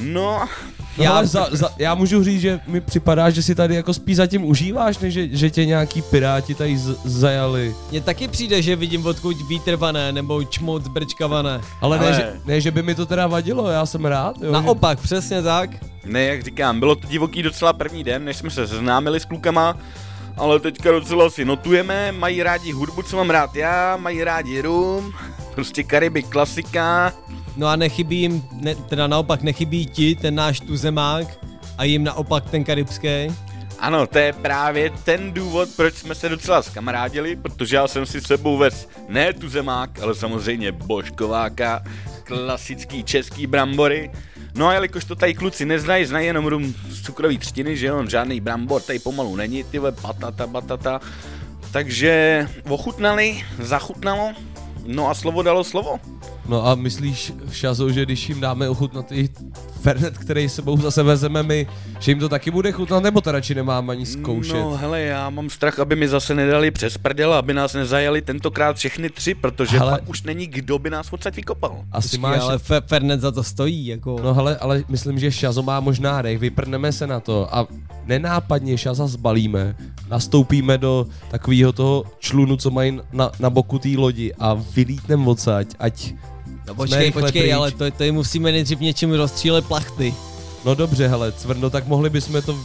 No, No, já, za, za, já můžu říct, že mi připadá, že si tady jako spíš zatím užíváš, než že, že tě nějaký piráti tady z, zajali. Mně taky přijde, že vidím odkud vítr vané, nebo čmout zbrčkavané. Ale, ale... Ne, že, ne, že by mi to teda vadilo, já jsem rád. Jo, Naopak, přesně tak. Ne, jak říkám, bylo to divoký docela první den, než jsme se seznámili s klukama. ale teďka docela si notujeme, mají rádi hudbu, co mám rád já, mají rádi rum, prostě Karibik klasika. No a nechybí jim, ne, teda naopak nechybí ti, ten náš tuzemák, a jim naopak ten karibský. Ano, to je právě ten důvod, proč jsme se docela skamarádili, protože já jsem si sebou vez ne tu zemák, ale samozřejmě božkováka, klasický český brambory. No a jelikož to tady kluci neznají, znají jenom rum z cukrový třtiny, že on žádný brambor tady pomalu není, ty vole, patata, batata. Takže ochutnali, zachutnalo, no a slovo dalo slovo. No a myslíš, Šazo, že když jim dáme ochutnat i Fernet, který sebou zase vezeme my, že jim to taky bude chutnat, nebo to radši nemáme ani zkoušet? No hele, já mám strach, aby mi zase nedali přes prdel, aby nás nezajali tentokrát všechny tři, protože Hele. pak už není kdo by nás odsaď vykopal. Asi Počkej, máš... ale Fe- Fernet za to stojí, jako. No hele, ale myslím, že Šazo má možná dech, vyprneme se na to a nenápadně Šaza zbalíme, nastoupíme do takového toho člunu, co mají na, na boku té lodi a vylítneme odsaď, ať No počkej, počkej, pryč. ale to, to jim musíme nejdřív něčím rozstřílet plachty. No dobře, hele, Cvrno, tak mohli bychom to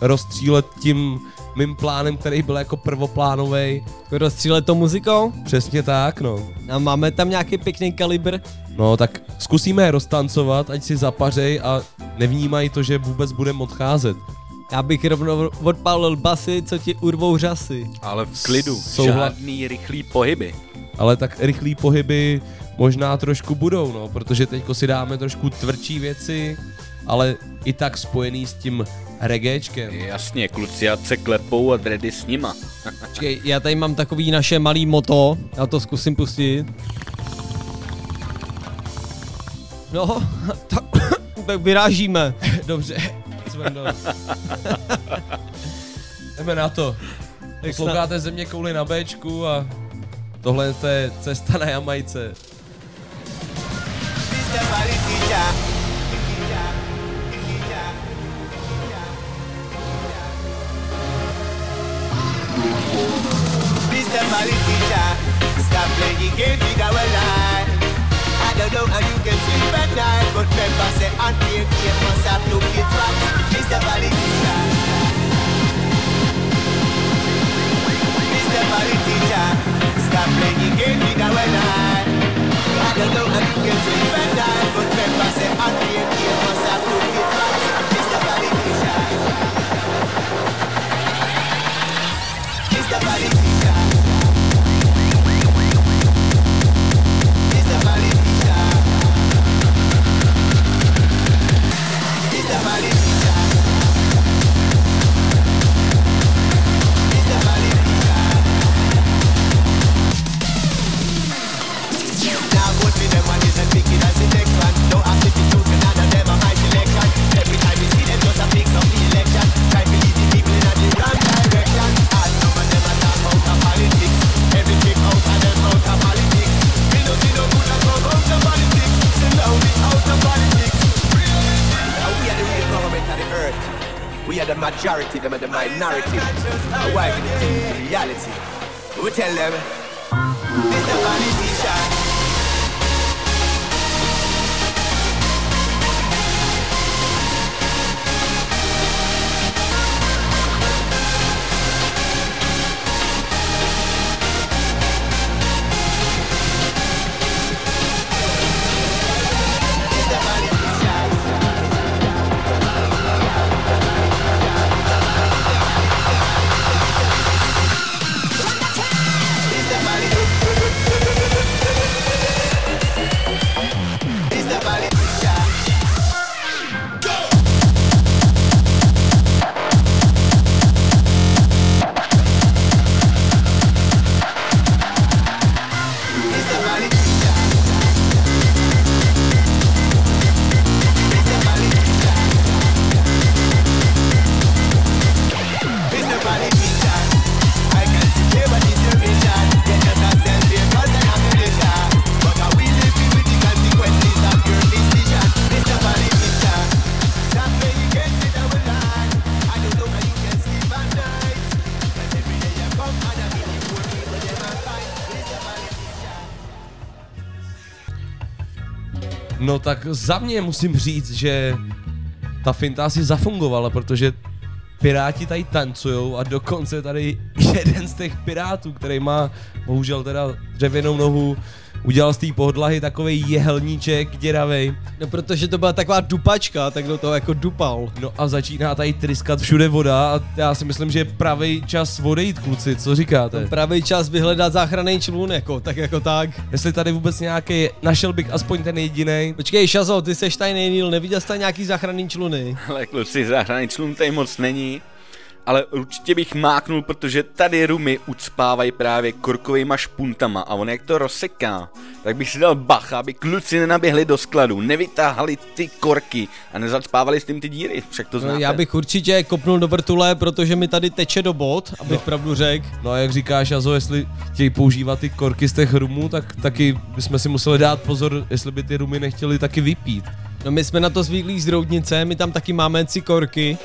rozstřílet tím mým plánem, který byl jako prvoplánovej. Jako rozstřílet to muzikou? Přesně tak, no. A máme tam nějaký pěkný kalibr? No tak zkusíme je roztancovat, ať si zapařej a nevnímají to, že vůbec budeme odcházet. Já bych rovnou odpálil basy, co ti urvou řasy. Ale v klidu, Souhla- žádný rychlý pohyby. Ale tak rychlý pohyby možná trošku budou, no, protože teďko si dáme trošku tvrdší věci, ale i tak spojený s tím reggaečkem. Jasně, kluci ať se klepou a dredy s nima. Počkej, já tady mám takový naše malý moto, já to zkusím pustit. No, tak, tak vyrážíme. Dobře, Cvrno. Jdeme na to. Posloucháte země kouli na Bčku a tohle to je cesta na Jamajce. Stop playing games with our life. I don't know, I think it's a bad time, but then I say, I can't. We are the majority, them are the minority. Now why we the reality? We tell them, Mr. Body Teacher. Mr. tak za mě musím říct, že ta finta asi zafungovala, protože piráti tady tancujou a dokonce tady jeden z těch pirátů, který má bohužel teda dřevěnou nohu, udělal z té podlahy takový jehelníček děravej. No protože to byla taková dupačka, tak do toho jako dupal. No a začíná tady tryskat všude voda a já si myslím, že je pravý čas odejít, kluci, co říkáte? Pravý čas vyhledat záchranný člun, jako, tak jako tak. Jestli tady vůbec nějaký, našel bych aspoň ten jediný. Počkej, Šazo, ty seš tady nejníl, neviděl jsi tady nějaký záchranný čluny? Ale kluci, záchranný člun tady moc není. Ale určitě bych máknul, protože tady rumy ucpávají právě korkovýma špuntama a on jak to rozseká, tak bych si dal bacha, aby kluci nenaběhli do skladu, nevytáhali ty korky a nezacpávali s tím ty díry, však to No, znáte. já bych určitě kopnul do vrtule, protože mi tady teče do bod, abych No. pravdu řekl. No a jak říkáš, Azo, jestli chtějí používat ty korky z těch rumů, tak taky bychom si museli dát pozor, jestli by ty rumy nechtěli taky vypít. No my jsme na to zvyklí z Roudnice, my tam taky máme cikorky,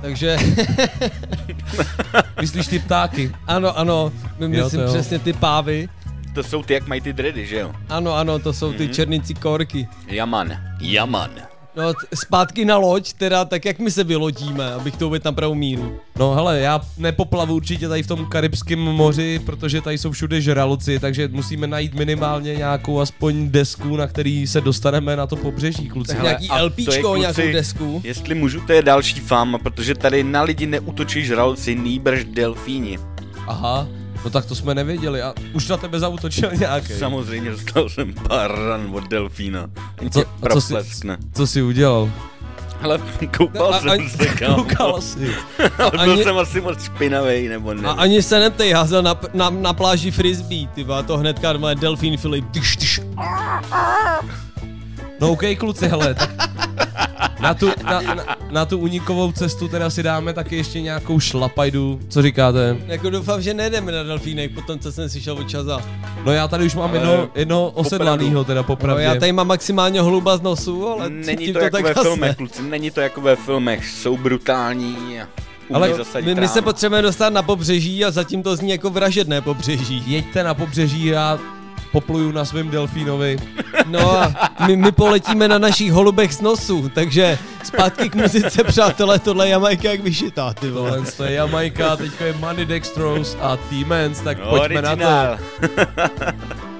takže... Myslíš ty ptáky? Ano, ano, my Jo, myslím to jo. přesně ty pávy. To jsou ty, jak mají ty dready, že jo? Ano, ano, to jsou ty Mhm. černý cikorky. Jaman, jaman. No, zpátky na loď, teda tak jak my se vylodíme, abych to uvedl na pravou míru. No hele, já nepoplavu určitě tady v tom Karibském moři, protože tady jsou všude žraloci, takže musíme najít minimálně nějakou aspoň desku, na který se dostaneme na to pobřeží, kluci. Tak nějaký LPčko, kluci, nějakou desku. Jestli můžu, to je další fama, protože tady na lidi neutočí žraloci, nýbrž delfíni. Aha, no tak to jsme nevěděli a už na tebe zautočil nějaký. Samozřejmě dostal jsem pár ran od delfína. Co, a co jsi, propleskne. co jsi udělal? Hele, koupal A- jsem a- se, kámo. Koukal jsi. Ale byl Ani- jsem asi moc špinavej, nebo ne. A ani se neptej, házel na, na, na pláži frisbee, ty to hnedka moje delfín Filip, tyš, tyš. No OK, kluci, hele, tak na tu, na, na, na tu unikovou cestu teda si dáme taky ještě nějakou šlapajdu, co říkáte? Jako doufám, že nejdeme na delfínek, potom co jsem slyšel od Čaza. No já tady už mám Ale jedno, jedno osedlanýho teda No, popravdě. já tady mám maximálně hluba z nosu, ale Není tím to, jako ve tak filmech, hasne. kluci, není to jako ve filmech, jsou brutální a Ale My, my se potřebujeme dostat na pobřeží a zatím to zní jako vražedné pobřeží. Jeďte na pobřeží, já popluju na svém delfínovi. No a my, my poletíme na našich holubech z nosu, takže zpátky k muzice, přátelé, tohle je Jamajka jak vyšitá, ty vole. Tohle to je Jamajka, teďka je Money Dextrose a T-Mans, tak No, pojďme na to.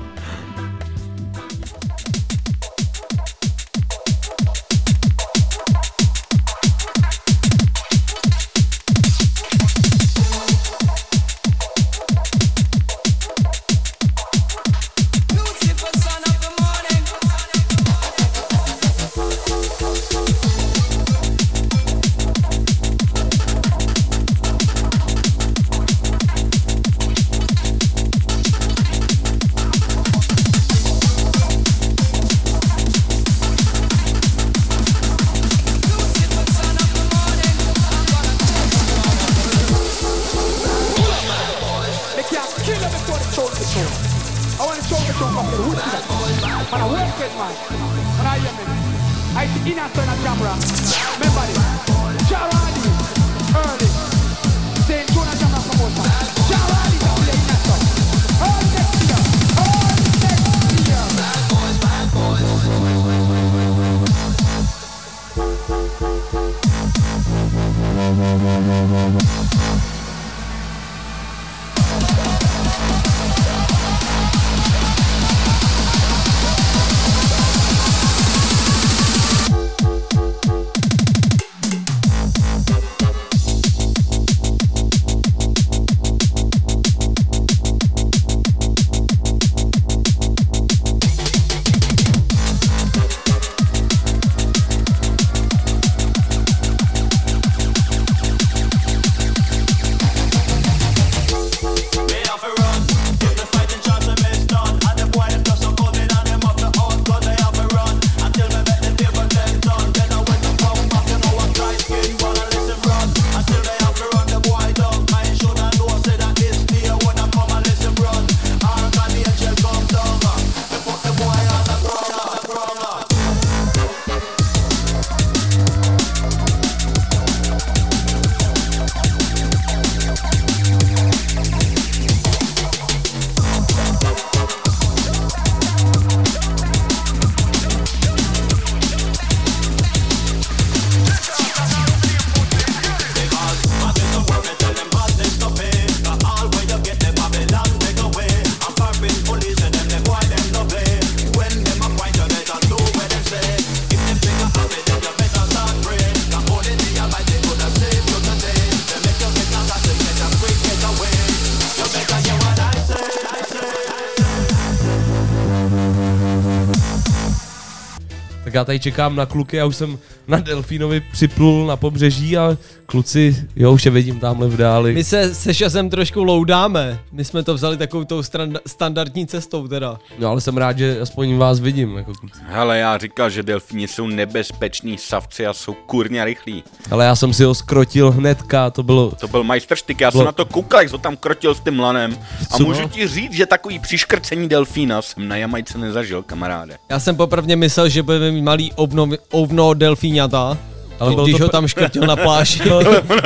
já tady čekám na kluky, já už jsem na Delfínovi připlul na pobřeží a kluci, jo, už je vidím tamhle v dáli. My se se šasem trošku loudáme. My jsme to vzali takovou tou standardní cestou teda. No ale jsem rád, že aspoň vás vidím, jako kluci. Hele, já říkal, že delfíni jsou nebezpeční savci a jsou kurně rychlí. Ale já jsem si ho skrotil hnedka, to bylo... To byl majstrštyk, já jsem Bylo- na to koukal, jak to tam krotil s tím lanem. A Co? můžu ti říct, že takový přiškrcení delfína jsem na Jamajce nezažil, kamaráde. Já jsem poprvé myslel, že budeme mít malý ovno, ovno delfíňata. Ale byl když to ho tam škrtil na pláži, to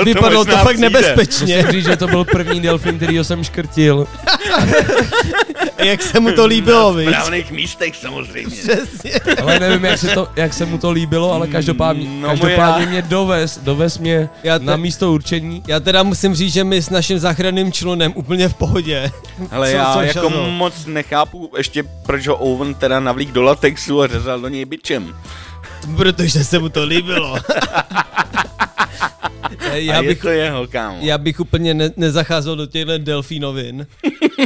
vypadalo to možná fakt přijde. nebezpečně. Musím říct, že to byl první delfín, který jsem škrtil. Jak se mu to líbilo, V víš? správných místech samozřejmě. Přesně. Ale nevím, jak se, to, jak se mu to líbilo, ale každopádně, No, každopádně moje- mě dovez, dovez mě Já te- na místo určení. Já teda musím říct, že my s naším záchranným člunem úplně v pohodě. Ale Co- já co jako moc nechápu ještě, proč ho Owen teda navlík do latexu a řezal do něj bičem. Protože se mu to líbilo. Já a je bych, to jeho, kámo. já bych úplně ne, nezacházel do těchto delfínovin.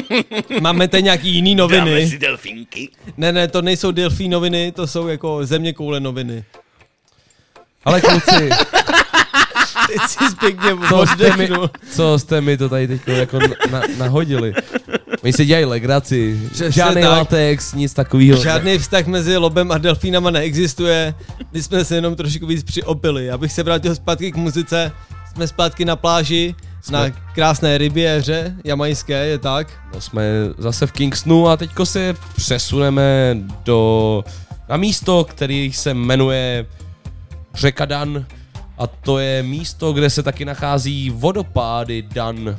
Máme tady nějaký jiný Dáme noviny. si delfínky. Ne, ne, to nejsou delfínoviny, to jsou jako země koule noviny. Ale kluci, Teď si pěkně co jste, mi, co jste mi to tady teď jako na, nahodili? Oni si dělají legraci, Přesně žádný tak. latex, nic takového. Žádný vztah mezi lobem a delfínama neexistuje, my jsme se jenom trošku víc přiopili. Abych se vrátil zpátky k muzice, jsme zpátky na pláži, Jsme- na krásné ryběře, jamajské, je tak? No, jsme zase v Kingstonu a teďko se přesuneme do, na místo, který se jmenuje řeka Dan a to je místo, kde se taky nachází vodopády Dan.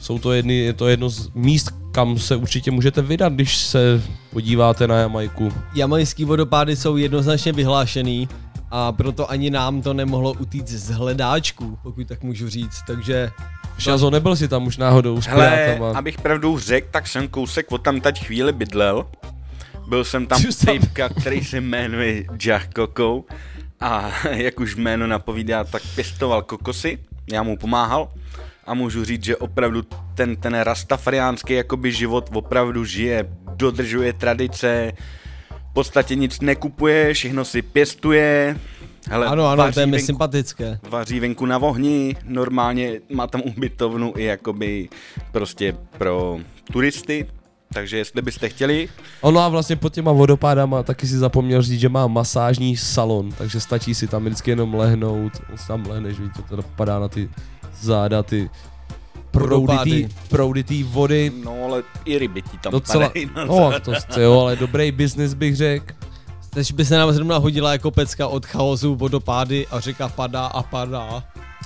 Jsou to jedny, je to jedno z míst, kam se určitě můžete vydat, když se podíváte na Jamajku. Jamajský vodopády jsou jednoznačně vyhlášený a proto ani nám to nemohlo utíct z hledáčku, pokud tak můžu říct, takže... Šazo, nebyl si tam už náhodou s Hele, pirátama? abych pravdu řekl, tak jsem kousek od tam teď chvíli bydlel. Byl jsem tam týpka, který se jmenuje Jack Coco a jak už jméno napovídá, tak pěstoval kokosy, já mu pomáhal a můžu říct, že opravdu ten, ten rastafariánský jakoby život opravdu žije, dodržuje tradice, v podstatě nic nekupuje, všechno si pěstuje. Hele, Ano, ano, vaří to je mi venku- sympatické. vaří venku na ohni, normálně má tam ubytovnu i jakoby prostě pro turisty, takže jestli byste chtěli, Ono a vlastně pod těma vodopádama taky si zapomněl říct, že má masážní salon, takže stačí si tam vždycky jenom lehnout, on si tam lehneš, víš, to teda padá na ty záda, ty prouditý, prouditý vody. no ale i ryby ti tam Docela, padají na no, to jste jo, ale dobrý business bych řekl. Teď by se nám zrovna hodila jako pecka od chaosu, vodopády a řeka padá a padá.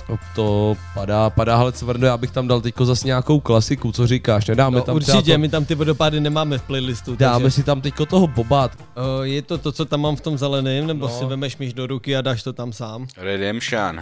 No to padá, padá, ale cvrdo, já bych tam dal teďko zase nějakou klasiku, co říkáš, nedáme No, tam třeba určitě, to, my tam ty vodopády nemáme v playlistu. dáme takže, si tam teďko toho bobát. uh, je to to, co tam mám v tom zeleném, nebo No. si vemeš myš do ruky a dáš to tam sám? Redemption.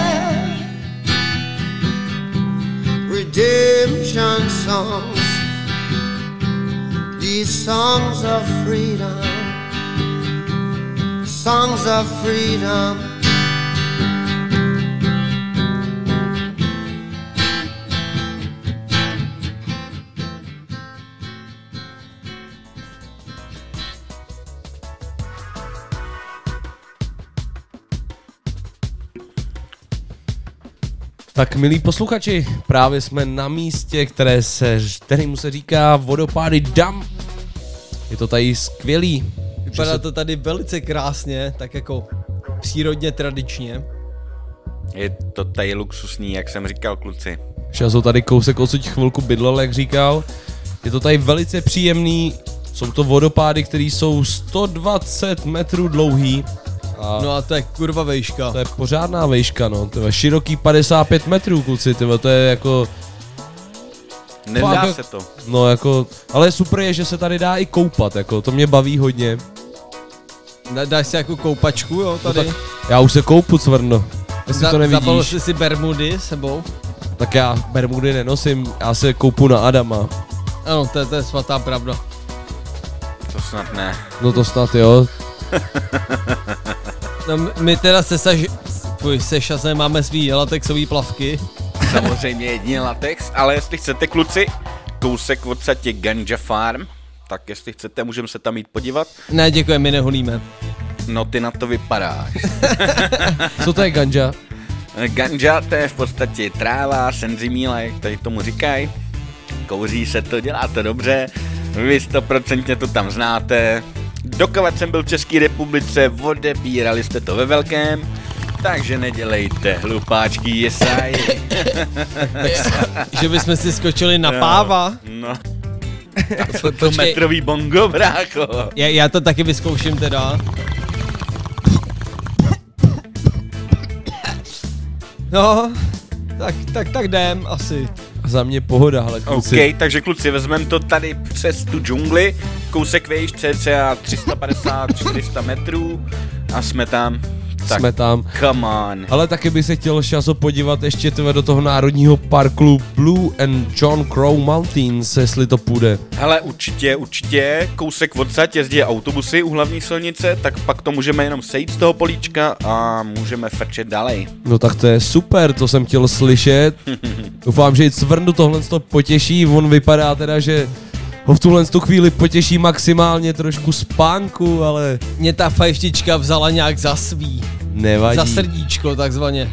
redemption songs. These songs of freedom, songs of freedom. Tak milí posluchači, právě jsme na místě, které se, kterému se říká vodopády Dam. Je to tady skvělý. Vypadá to tady velice krásně, tak jako přírodně tradičně. Je to tady luxusní, jak jsem říkal kluci. Šazo tady kousek odsud chvilku bydlel, jak říkal. Je to tady velice příjemný. Jsou to vodopády, které jsou 120 metrů dlouhý. A No a to je kurva vejška. to je pořádná vejška, no. To je široký 55 metrů, kluci, tyhle, to je jako... Nedá Fakt, se to. No jako, ale super je, že se tady dá i koupat, jako, to mě baví hodně. Da, dáš si jako koupačku, jo, No tady. tak, já už se koupu, cvrno. Jestli to Zabalil nevidíš, jsi si bermudy sebou. tak já bermudy nenosím, já se koupu na Adama. Ano, to, je- to je svatá pravda. To snad ne. No to snad jo. No, my teda se, saž, fuj, se šazem máme svý latexový plavky. Samozřejmě jedině latex, ale jestli chcete kluci, kousek od satě Ganja Farm, tak jestli chcete, můžeme se tam jít podívat. Ne, děkuji, my neholíme. No ty na to vypadáš. Co to je ganja? Ganja to je v podstatě tráva, senzimíla, jak tady tomu říkají. Kouří se to, dělá to dobře, vy stoprocentně to tam znáte. Dokovat jsem byl v České republice, odebírali jste to ve velkém, takže nedělejte hlupáčky, jesaj. Že bychom si skočili na No, páva. No. To, to metrový bongo, brácho. Já, já to taky vyzkouším teda. No, tak, tak, tak jdem asi. Za mě pohoda, ale kluci. OK, takže kluci, vezmeme to tady přes tu džungli, kousek vejš, cca 350-400 metrů a jsme tam. Tak, Jsme tam. Come on. Ale taky by se chtěl Šazo podívat ještě tebe do toho národního parku Blue and John Crow Mountains, jestli to půjde. Hele, určitě, určitě, kousek odsaď jezdí autobusy u hlavní silnice, tak pak to můžeme jenom sejít z toho políčka a můžeme frčet dalej. No tak to je super, to jsem chtěl slyšet. Doufám, že i Cvrnu tohle to potěší, on vypadá teda, že ho v tuhle tu chvíli potěší maximálně trošku spánku, ale Mě ta fajštička vzala nějak za svý. nevadí. Za srdíčko takzvaně.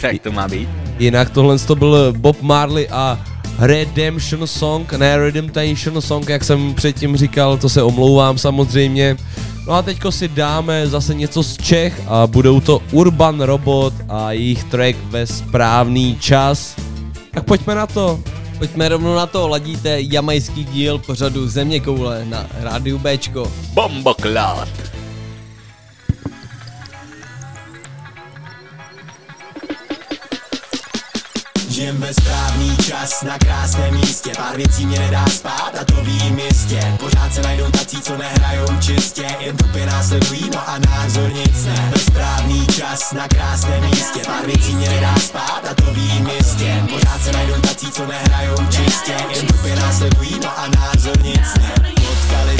Tak to má být. Jinak tohle to byl Bob Marley a Redemption Song, ne Redemption Song, jak jsem předtím říkal, to se omlouvám samozřejmě. No a teďko si dáme zase něco z Čech a budou to Urban Robot a jejich track ve správný čas. Tak pojďme na to. Pojďme rovnou na to, ladíte jamajský díl pořadu Země koule na rádiu Bčko. Bomboklad. Žijem ve správný čas na krásném místě. Pár věcí mě nedá spát a to vím jistě. Pořád se najdou tací, co nehrajou čistě. Jen tupě následují, no a názor nic ne. Ve správný čas na krásném místě. Pár věcí mě nedá spát a to vím jistě. Pořád se najdou tací, co nehrajou čistě. Jen tupě následují, no a názor nic ne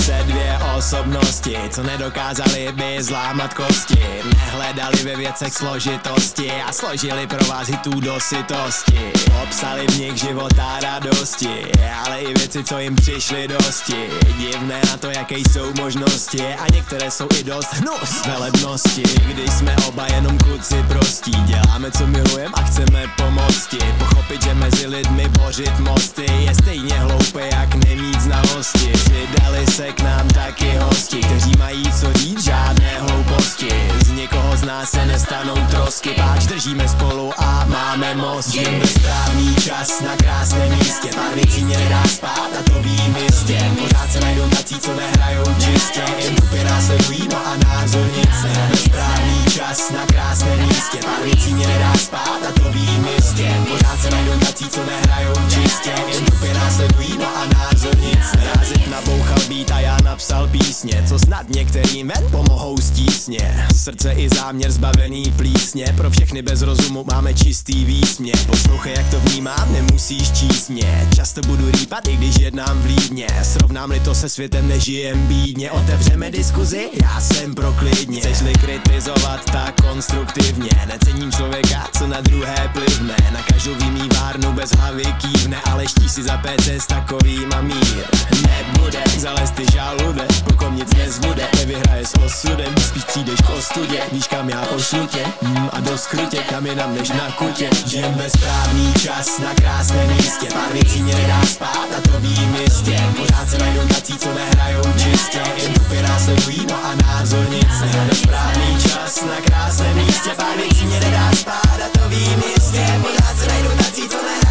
se dvě osobnosti, co nedokázali by zlámat kosti. Nehledali ve věcech složitosti a složili pro vás hitů do sytosti. Obsali v nich života radosti, ale i věci, co jim přišly dosti. Divné na to, jaké jsou možnosti a některé jsou i dost hnus velebnosti. Když jsme oba jenom kluci prostí, děláme co milujeme a chceme pomoci. Pochopit, že mezi lidmi bořit mosty je stejně hloupé, jak nemít znalosti. Přidali se k nám taky hosti, kteří mají co říct, žádné hlouposti. Z někoho z nás se nestanou trosky, páč držíme spolu a máme most. Ve správný čas na krásném místě, pár věcí mě nedá spát a to vím jistě. Pořád se najdou tací, co nehrajou čistě, jen tupě následují, no a názor nic ne. Ve správný čas na krásném místě, pár věcí mě nedá spát a to vím jistě. Pořád se najdou tací, co nehrajou čistě, jen tupě následují, no a názor nic ne. Rázit nabouchal beat a já napsal písně, co snad některým ven pomohou stísně. Srdce i záměr zbavený plísně, pro všechny bez rozumu máme čistý výsměch. Poslouchej, jak to vnímám, nemusíš číst mě. Často budu rýpat, i když jednám vlídně Srovnám-li to se světem, nežijem bídně. Otevřeme diskuzi, já jsem pro klidně Chceš-li kritizovat, tak konstruktivně. Necením člověka, co na druhé plivne. Na každou vymývárnu bez hlavy kývne Ale ští si za PC s takovým a mír. Nebude zalez ty žalude, pokud nic nezbude Nevyhraje s osudem, spíš přijdeš k ostudě Víš kam já pošlu tě, mm, a dost krutě Kam jinam než na kutě? Žijem ve správný čas na krásném místě Pár věcí mě nedá spát a to vím jistě. Pořád se najdou tací, co nehrajou čistě. Tupě následují, no a názor nic Ve správný čas na krásném místě Pár věcí mě nedá spát a to vím jistě. Pořád se najdou tací, co nehrajou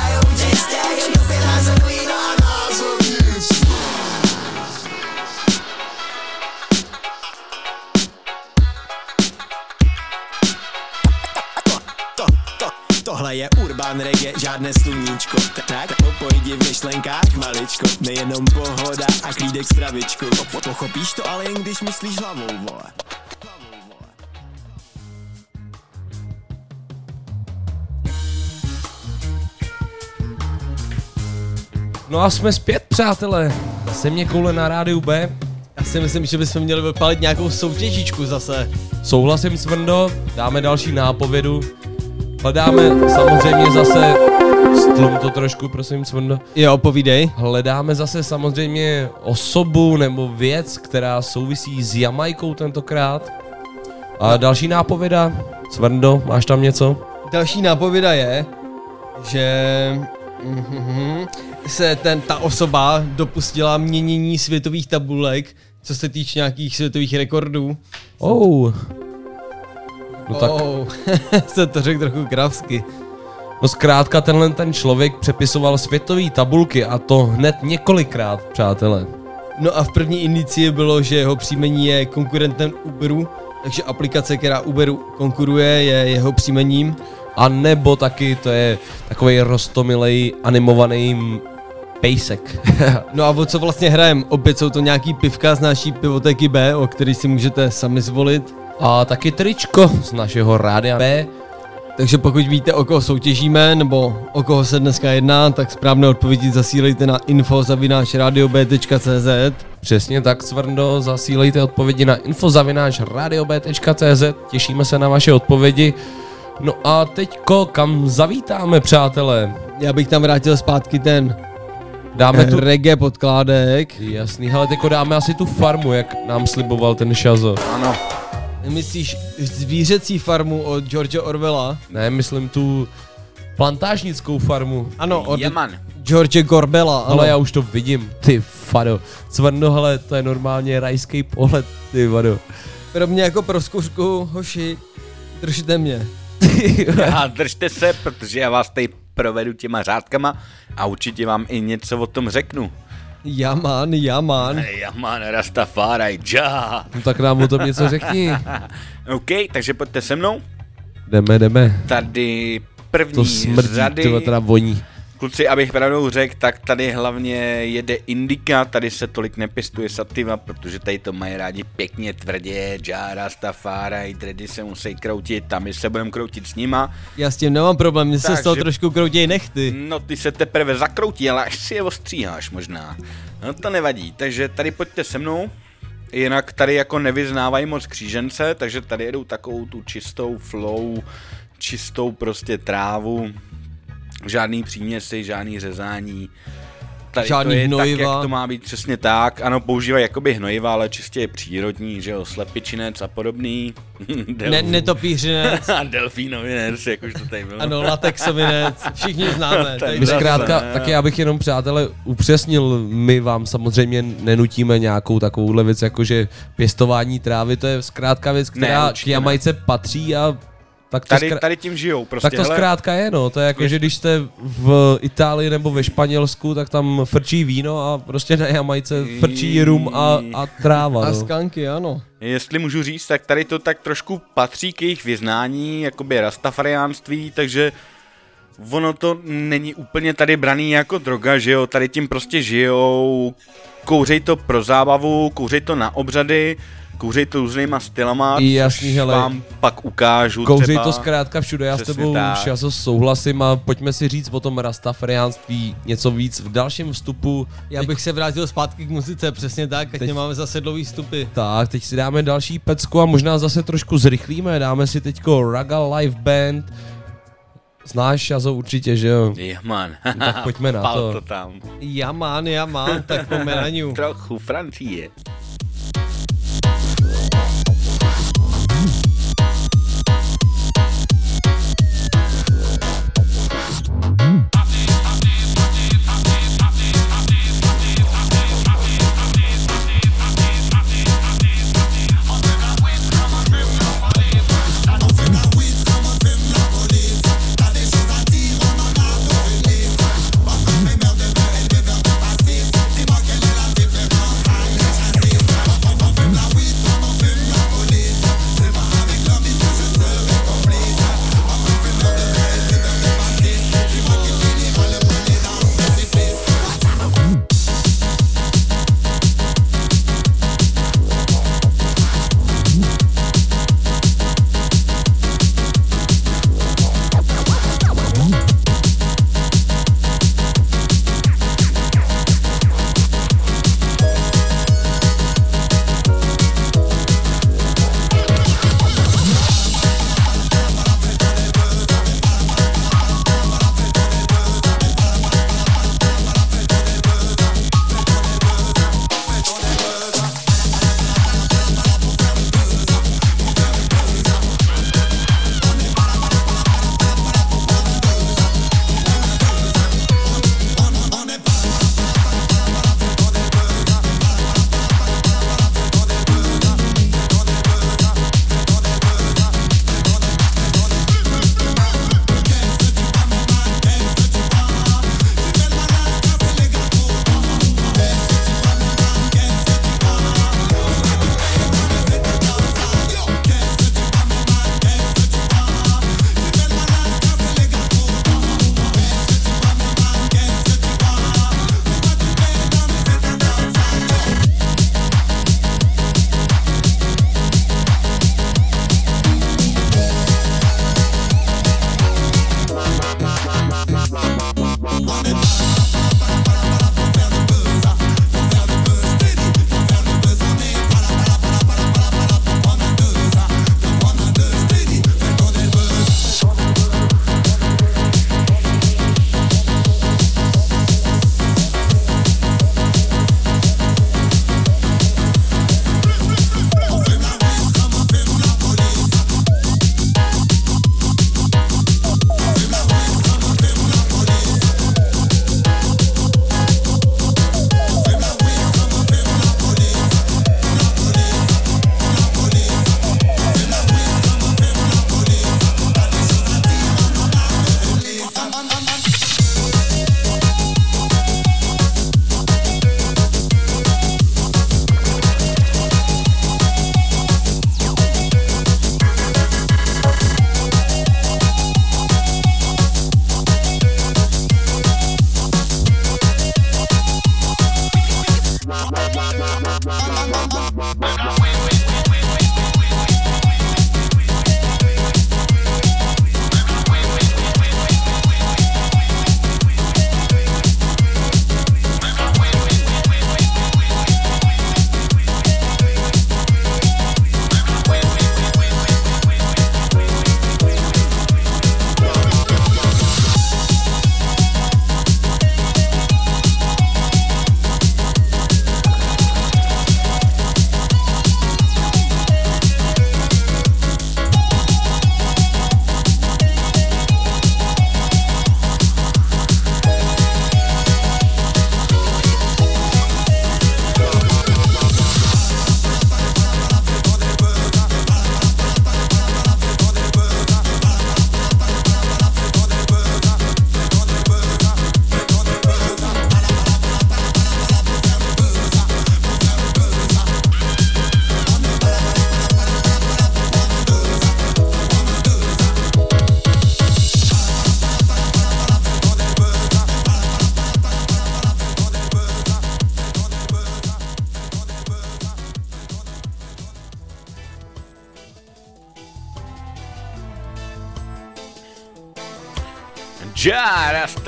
urban reggae, žádné sluníčko Tak popojdi v myšlenkách maličko Nejenom pohoda a klídek stravičku Po- Pochopíš to ale jen když myslíš hlavou, vole No a jsme zpět, přátelé. Země koule na rádiu B. Já si myslím, že bychom měli vypalit nějakou soutěžičku zase. Souhlasím s Vrndo, dáme další nápovědu. Hledáme samozřejmě zase, stlum to trošku, prosím, Svrndo. Jo, povídej. Hledáme zase samozřejmě osobu nebo věc, která souvisí s Jamajkou tentokrát. A další nápověda, Svrndo, máš tam něco? Další nápověda je, že mhm, se ten, ta osoba dopustila měnění světových tabulek, co se týče nějakých světových rekordů. Oh. No tak, Oh, se to řekl trochu kravsky. no zkrátka tenhle ten člověk přepisoval světové tabulky a to hned několikrát, přátelé. No a v první indicie bylo, že jeho příjmení je konkurentem Uberu, takže aplikace, která Uberu konkuruje, je jeho příjmením. A nebo taky to je takový rostomilej animovaný pejsek. No a o co vlastně hrajem? Opět jsou to nějaký pivka z naší pivoteky B, o který si můžete sami zvolit. A taky tričko z našeho rádia B. Takže pokud víte, o koho soutěžíme, nebo o koho se dneska jedná, tak správné odpovědi zasílejte na info.radiob.cz Přesně tak, Cvrndo, zasílejte odpovědi na info.radiob.cz, těšíme se na vaše odpovědi. No a teďko, kam zavítáme, přátelé? Já bych tam vrátil zpátky ten Dáme tu... reggae podkládek. Jasný, hele, teďko dáme asi tu farmu, jak nám sliboval ten Šazo. Ano. Myslíš zvířecí farmu od George Orwella? Ne, myslím tu plantážnickou farmu. Ano, od Jeman. George Gorbela. Ano. Ale já už to vidím, ty fado. Cvrno, hele, to je normálně rajský pohled, ty vado. Pro mě jako pro zkušku, hoši, držte mě. A držte se, protože já vás tady provedu těma řádkama a určitě vám i něco o tom řeknu. Jamán, jamán. Jaman Rastafari, ja. No tak nám o tom něco řekni. OK, takže pojďte se mnou. Jdeme, jdeme. Tady první To smrdí, řady. tyhle teda voní. Kluci, abych pravdou řekl, tak tady hlavně jede indika, tady se tolik nepěstuje sativa, protože tady to mají rádi pěkně tvrdě, Jara, Stafara, dready se musí kroutit, tam my se budeme kroutit s nima. Já s tím nemám problém, mě se z toho trošku kroutěj nechty. No ty se teprve zakroutí, ale až si je ostříháš možná. No to nevadí, takže tady pojďte se mnou. Jinak tady jako nevyznávají moc křížence, takže tady jedou takovou tu čistou flow, čistou prostě trávu. Žádný příměsi, žádný řezání. Tady Žádný to je tak, hnojiva. jak to má být přesně tak. Ano, používají jakoby hnojiva, ale čistě je přírodní, že jo, slepičinec a podobný. Ne, netopířinec. a delfínovinec, jakož to tady bylo. Ano, latexovinec, všichni známe. Tady My zkrátka, taky abych jenom přátelé upřesnil, my vám samozřejmě nenutíme nějakou takovouhle věc, jako že pěstování trávy, to je zkrátka věc, Ne, která k ne. Jamajce patří a tak to, Tady, zkrá- tady tím žijou prostě. tak to hele, zkrátka je, no. To je jako, že když jste v Itálii nebo ve Španělsku, tak tam frčí víno a prostě na Jamajce frčí rum a, a tráva, A no. skanky, ano. Jestli můžu říct, tak tady to tak trošku patří k jejich vyznání, jakoby rastafariánství, takže ono to není úplně tady braný jako droga, že jo, tady tím prostě žijou, kouřej to pro zábavu, kouřej to na obřady, kouřej to různýma stylama, I jasný, což hele. vám pak ukážu Kouří třeba. to zkrátka všude, já s tebou tak. Šazo souhlasím a pojďme si říct o tom rastafariánství něco víc v dalším vstupu. Já bych se vrátil zpátky k muzice, přesně tak, ať Teď- nemáme zase dlouhý stupy. Tak, teď si dáme další pecku a možná zase trošku zrychlíme, dáme si teďko Raga Live Band. Znáš Šazo určitě, že jo? Jehman. No tak pojďme na Pal to. to tam. Jamán, jamán, tak pomeraniu. Trochu Francie.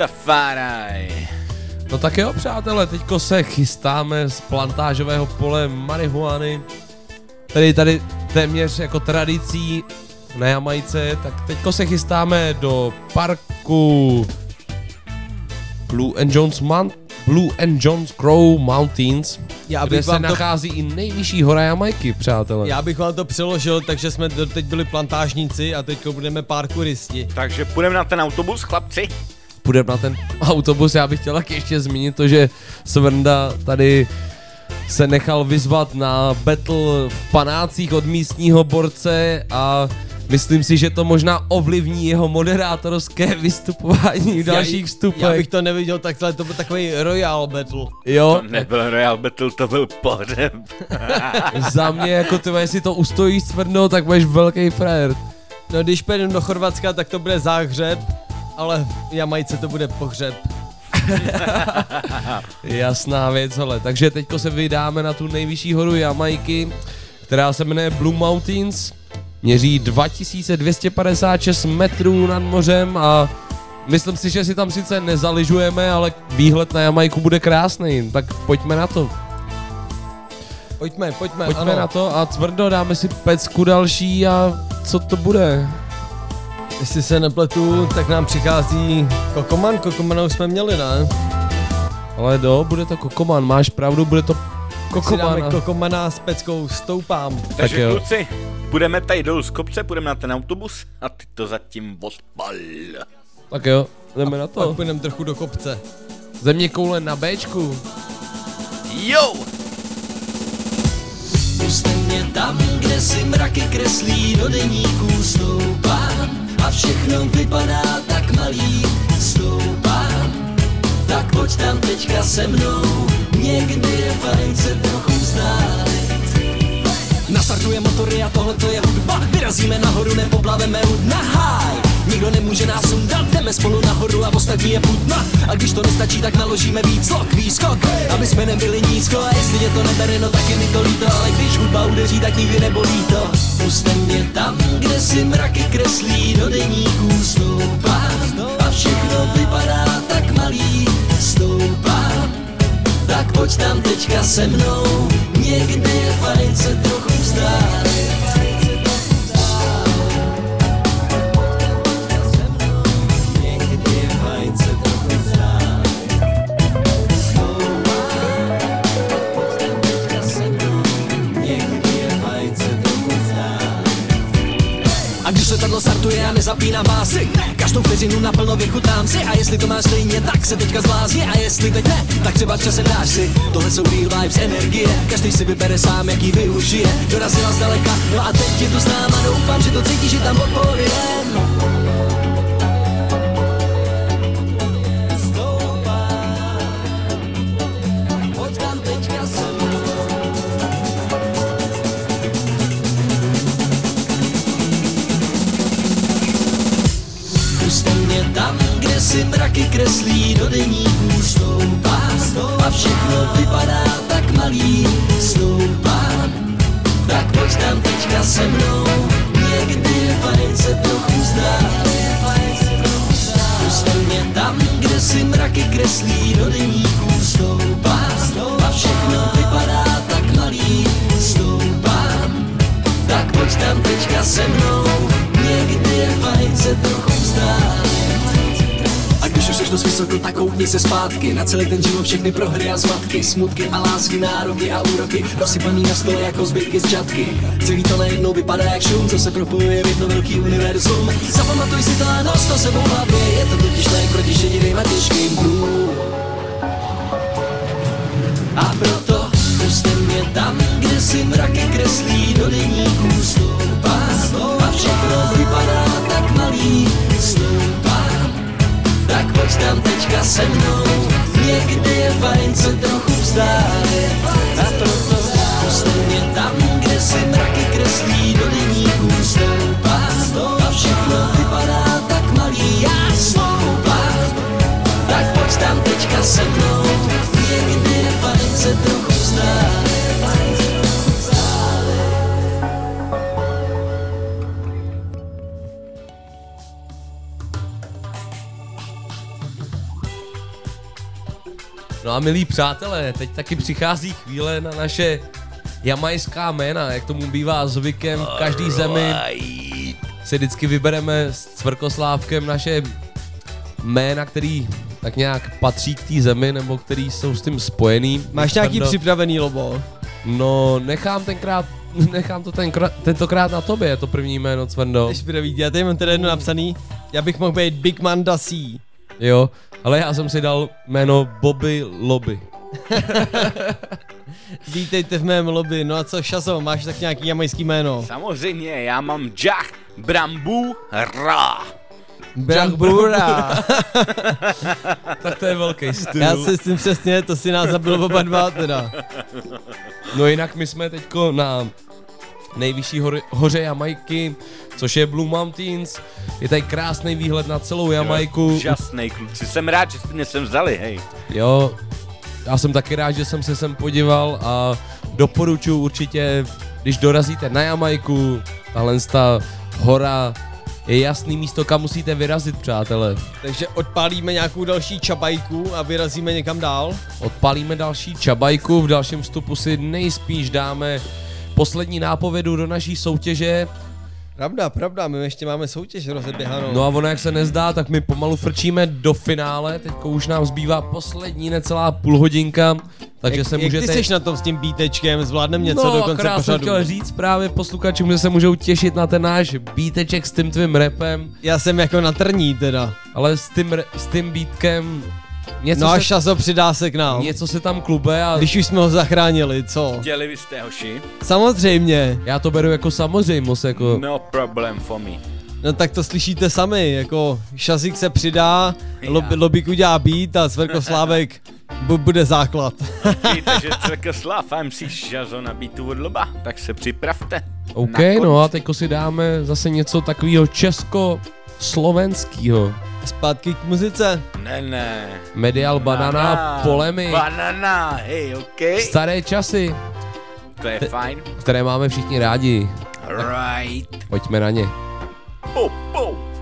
Rastafari. No tak jo, přátelé, teďko se chystáme z plantážového pole marihuany, tedy tady téměř jako tradicí na Jamajce, tak teďko se chystáme do parku Blue and Jones Mount, Blue and Jones Crow Mountains, Já kde bych se vám to- nachází i nejvyšší hora Jamajky, přátelé. Já bych vám to přeložil, takže jsme teď byli plantážníci a teď budeme parkouristi. Takže půjdeme na ten autobus, chlapci. Půjdeme na ten autobus, já bych chtěl taky ještě zmínit to, že Svrnda tady se nechal vyzvat na battle v panácích od místního borce a myslím si, že to možná ovlivní jeho moderátorské vystupování v dalších já, vstupech. Já bych to neviděl takhle, to byl takový royal battle. Jo, To nebyl Royal Battle, to byl pohřeb. za mě jako ty, jestli to ustojíš Svrndo, tak budeš velký frajer. No když pojedeme do Chorvatska, tak to bude záhřeb, ale v Jamajce to bude pohřeb. Jasná věc, hele. Takže teďko se vydáme na tu nejvyšší horu Jamajky, která se jmenuje Blue Mountains. Měří 2256 metrů nad mořem a myslím si, že si tam sice nezaližujeme, ale výhled na Jamajku bude krásný. Tak pojďme na to. Pojďme, pojďme, Pojďme ano. na to a tvrdo dáme si pecku další a co to bude? Jestli se nepletu, tak nám přichází Kokoman, Kokomana už jsme měli, ne? Ale do, bude to Kokoman, máš pravdu, bude to Tak si dáme Kokoman. Kokomana s peckou, stoupám. Takže jo. kluci, půjdeme tady dolů z kopce, půjdeme na ten autobus a ty to zatím odpal. Tak jo, jdeme na Pak to. půjdeme trochu do kopce. Země koule na Bčku. Jo! Puste mě tam, kde si mraky kreslí do deníků stoupám a všechno vypadá tak malý, stoupám. Tak pojď tam teďka se mnou, někdy je fajn se trochu vzdálit. Nastartuje motory a tohle to je hudba Vyrazíme nahoru, nepoplaveme hud na háj Nikdo nemůže nás sundat, jdeme spolu nahoru a ostatní je putna. A když to nestačí, tak naložíme víc. Lok, výskok Aby jsme nebyli nízko. A jestli tě to nebere, no tak je mi to líto. Ale když hudba udeří, tak nikdy nebolí to. Puste mě tam, kde si mraky kreslí do deníků. Stoupám A všechno vypadá tak malý, stoupám tak pojď tam teďka se mnou, někdy je fajn se trochu vzdálit. Startuje a nezapínám básy. Každou vteřinu naplno vychutám si. A jestli to máš stejně, tak se teďka zblázni A jestli teď ne, tak třeba časem dáš si. Tohle jsou real vibes, energie. Každý si vybere sám, jaký využije. Dorazila zdaleka, no a teď je tu s náma. Doufám, že to cítíš, že tam odpovědem si mraky kreslí do deníků stoupám A všechno vypadá tak malý, stoupám Tak pojď tam teďka se mnou, někdy fajn se trochu vzdálit Puste mě tam, kde si mraky kreslí do deníků stoupám A všechno vypadá tak malý, stoupám tak pojď tam teďka se mnou, někdy fajn se trochu vzdálit. Dost vysoko, tak koukni se zpátky. Na celý ten život všechny prohry a zmatky Smutky a lásky, nároky a úroky Rozsypaný na stole jako zbytky z čatky. Celý to najednou vypadá jak šum, co se propojuje v jedno velký univerzum. Zapamatuj si to a nos to sebou hlavě Je to totiž lék proti šedivým a těžkým a proto puste mě tam, kde si mraky kreslí do deníků stoupám A všechno vypadá tak malý, Tak pojď tam teďka se mnou, někdy je fajn se trochu vzdálit A proto puste mě tam, kde si mraky kreslí do deníků stoupám A všechno vypadá tak malý, já stoupám tak pojď tam teďka se mnou, No a milí přátelé, teď taky přichází chvíle na naše jamajská jména, jak tomu bývá zvykem v každý zemi. Si vždycky vybereme s Cvrkoslávkem naše jména, který tak nějak patří k té zemi, nebo který jsou s tím spojený. Máš nějaký Cvrdo- připravený lobo? No, nechám tenkrát, nechám to tenkrát, tentokrát na tobě, je to první jméno, Cvrndo. Než bude vidět, já tady mám teda jedno napsaný. Já bych mohl být Big Manda C. Jo, ale já jsem si dal jméno Bobby Lobby. Vítejte v mém lobby. No a co, Šazo, máš tak nějaký jamajský jméno? Samozřejmě, já mám Jah Brambu Ra. Brambura. tak to je velký styl. Já si s tím přesně, to si nás zabil oba dva teda. No jinak my jsme teďko na nejvyšší hor- hoře Jamajky, což je Blue Mountains. Je tady krásný výhled na celou Jamajku. Úžasný kluci, jsem rád, že jste mě sem vzali, hej. Jo, já jsem taky rád, že jsem se sem podíval a doporučuji určitě, když dorazíte na Jamajku, tahle ta hora je jasný místo, kam musíte vyrazit, přátelé. Takže odpálíme nějakou další čabajku a vyrazíme někam dál. Odpalíme další čabajku, v dalším vstupu si nejspíš dáme poslední nápovědu do naší soutěže. Pravda, pravda, my ještě máme soutěž rozeběhanou. No a ono jak se nezdá, tak my pomalu frčíme do finále, teďko už nám zbývá poslední necelá půl hodinka, takže jak, se můžete... Jak ty jsi na tom s tím bítečkem, zvládnem něco no, do konce akorát jsem pořadu. chtěl říct právě posluchačům, že se můžou těšit na ten náš bíteček s tím tvým repem. Já jsem jako na trní teda. Ale s tím, s tím bítkem něco no a se, Šazo přidá se k nám. něco se tam klube a Když už jsme ho zachránili, co? Děli vy jste, hoši? Samozřejmě. já to beru jako samozřejmost, jako... No problem for me. No tak to slyšíte sami, jako Šazik se přidá, lob, Lobik udělá beat a Sverkoslávek bu, bude základ. Víte, že Cvrkoslav a MC Žazo na beatu od loba, tak se připravte. OK, no a teďko si dáme zase něco takového česko-slovenského. Zpátky k muzice. Ne, ne. Medial Banana, Polemy, Banana, hej, OK. staré časy, To je fajn. které máme všichni rádi. Right. Pojďme na ně. Pou, pou.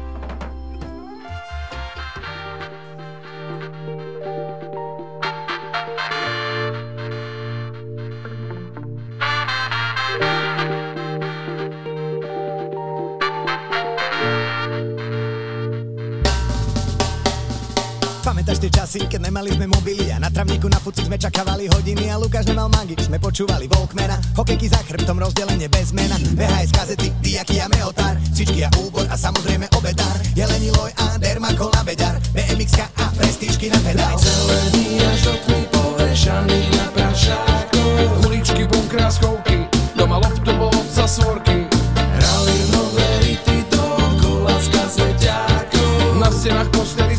Pamätáš tie časy, keď nemali sme mobily a na travníku na fuci sme čakávali hodiny a Lukáš nemal mangy, sme počúvali Volkmana, hokejky za chrbtom rozdelenie bez mena, VHS kazety, diaky a meotár, cičky a úbor a samozrejme obedár, jelení loj a dermakol na beďar, BMX a prestížky na pedál. Celé dní až do tmy povešaných na prašáku Uličky, bunkra, schovky, doma loftu bol obca svorky. Hrali nové hity dookola z kazeťákov. Na stenách posteli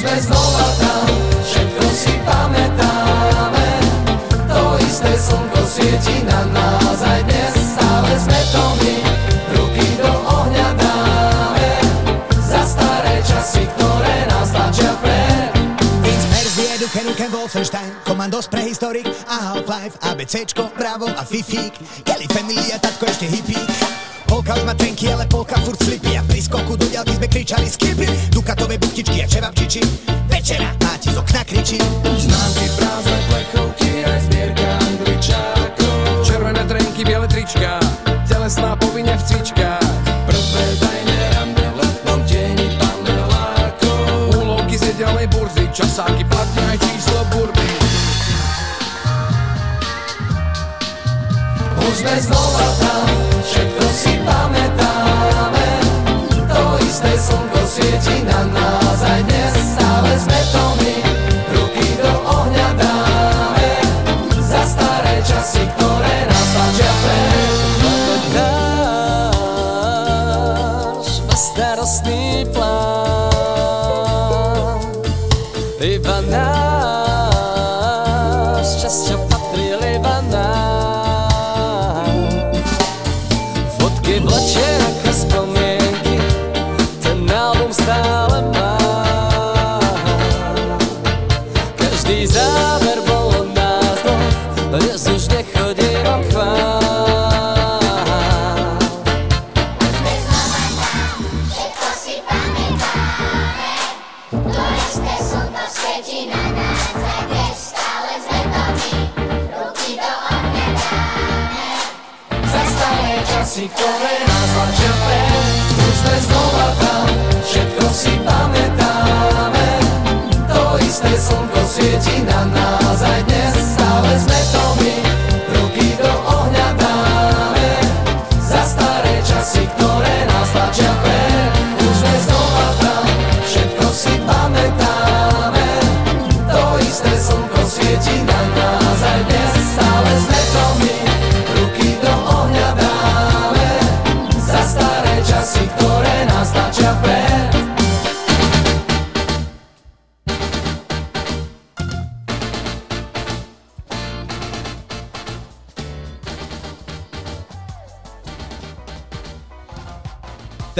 Už sme znova tam, všetko si pamätáme. To isté slnko svieti na nás aj dnes Stále sme to my, ruky do dáme. Za staré časy, nás Wolfenstein Komandos Prehistorik a Half-Life ABCčko, Bravo a Fifík. Kelly Family a tatko ešte hippík Polka už má trenky, ale polka furt slipy. A pri skoku do ďalky sme kričali skipy. Dukatové buktičky a čevapčiči Večera máti z okna kričí. Známky, prázdne plechovky, aj zbierka angličákov. Červené trenky, biele trička, telesná povinne v cvičkách. Prvé tajné rande letnom tieni pandelákov Úlovky z nedelnej burzy, časáky, platne aj číslo burby Už sme znova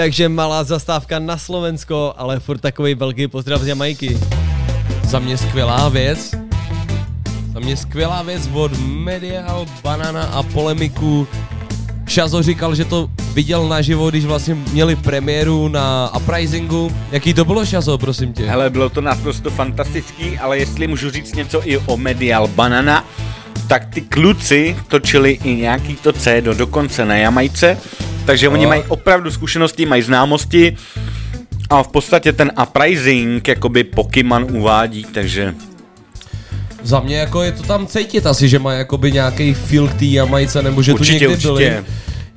Takže malá zastávka na Slovensko, ale furt takový velký pozdrav z Jamajky. Za mě skvělá věc. Za mě skvělá věc od Medial, Banana a Polemiku. Šazo říkal, že to viděl naživo, když vlastně měli premiéru na Uprisingu. Jaký to bylo, Šazo, prosím tě? Hele, bylo to naprosto fantastický, ale jestli můžu říct něco i o Medial Banana, tak ty kluci točili i nějaký to C do dokonce na Jamajce, takže oni Jo. mají opravdu zkušenosti, mají známosti a v podstatě ten uprising jakoby Pokémon uvádí, takže Za mě jako je to tam cítit asi, že má jakoby nějaký feel k té Jamajce, nebo že Určitě, tu někdy byli. určitě.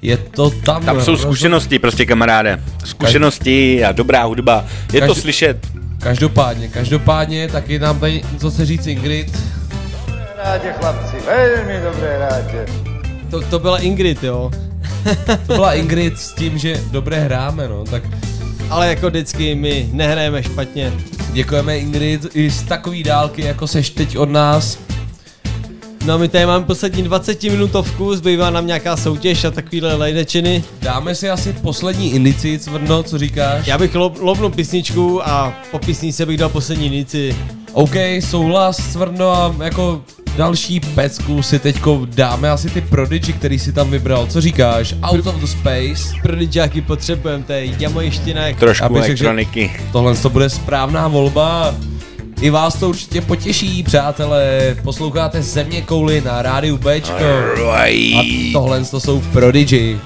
Je to tam. tam jsou zkušenosti prostě kamaráde. Zkušenosti a dobrá hudba, je to Každý- slyšet. Každopádně, každopádně, taky nám tady něco se říct Ingrid. Rádi chlapci, velmi dobré rádi. To, to byla Ingrid, jo. To byla Ingrid s tím, že dobré hráme, no, tak Ale jako vždycky my nehrajeme špatně. děkujeme Ingrid i z takový dálky, jako seš teď od nás. No my tady máme poslední 20 minutovku, zbývá nám nějaká soutěž a takovýhle lejdečiny. Dáme si asi poslední indici, Cvrno, co říkáš? Já bych lob, lobnul písničku a po písničce bych dal poslední indici. OK, souhlas, Cvrno a jako další pecku si teďko dáme asi ty Prodigy, který si tam vybral. Co říkáš? Out of the Space. Prodigy, jaký potřebujeme, to je jamajština. Trošku řekl, že elektroniky. Tohle to bude správná volba. I vás to určitě potěší, přátelé. Posloucháte Země kouly na rádiu Bčko. A tohle to jsou Prodigy.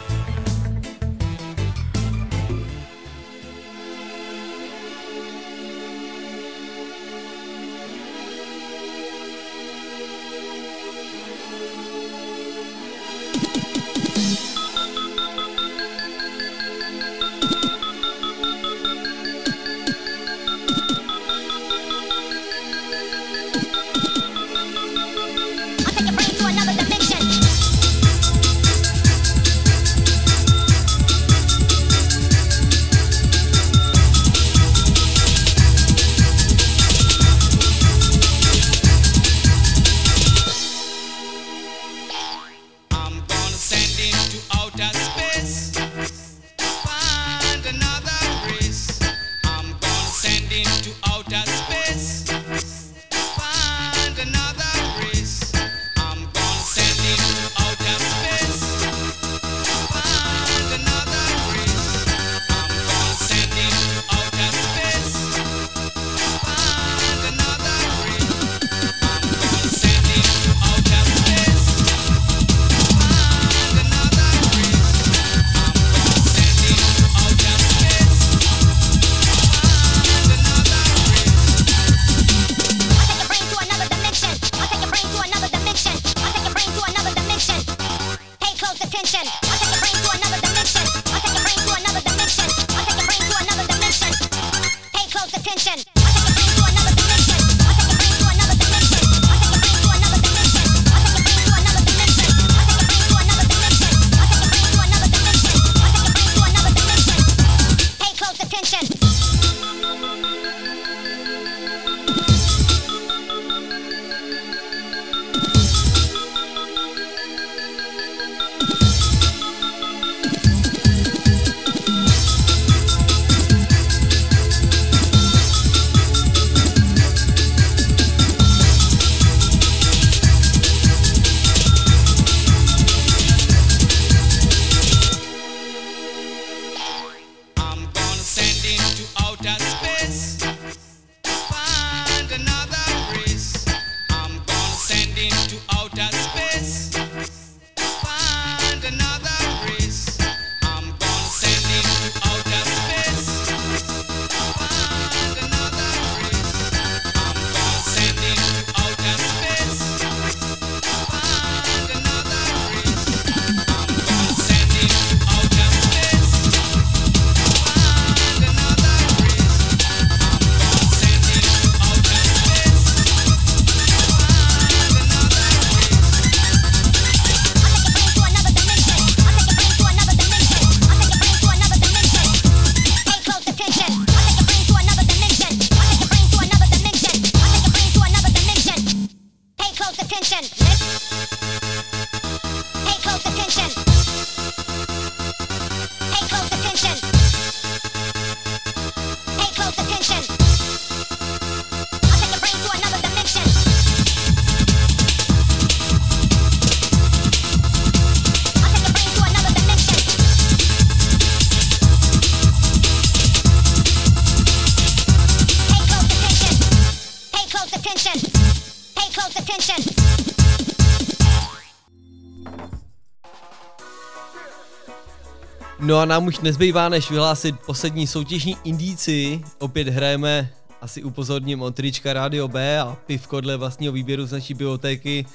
No a nám už nezbývá, než vyhlásit poslední soutěžní indíci. Opět hrajeme, asi upozorním, od trička Radio B a pivko dle vlastního výběru z naší bibliotéky.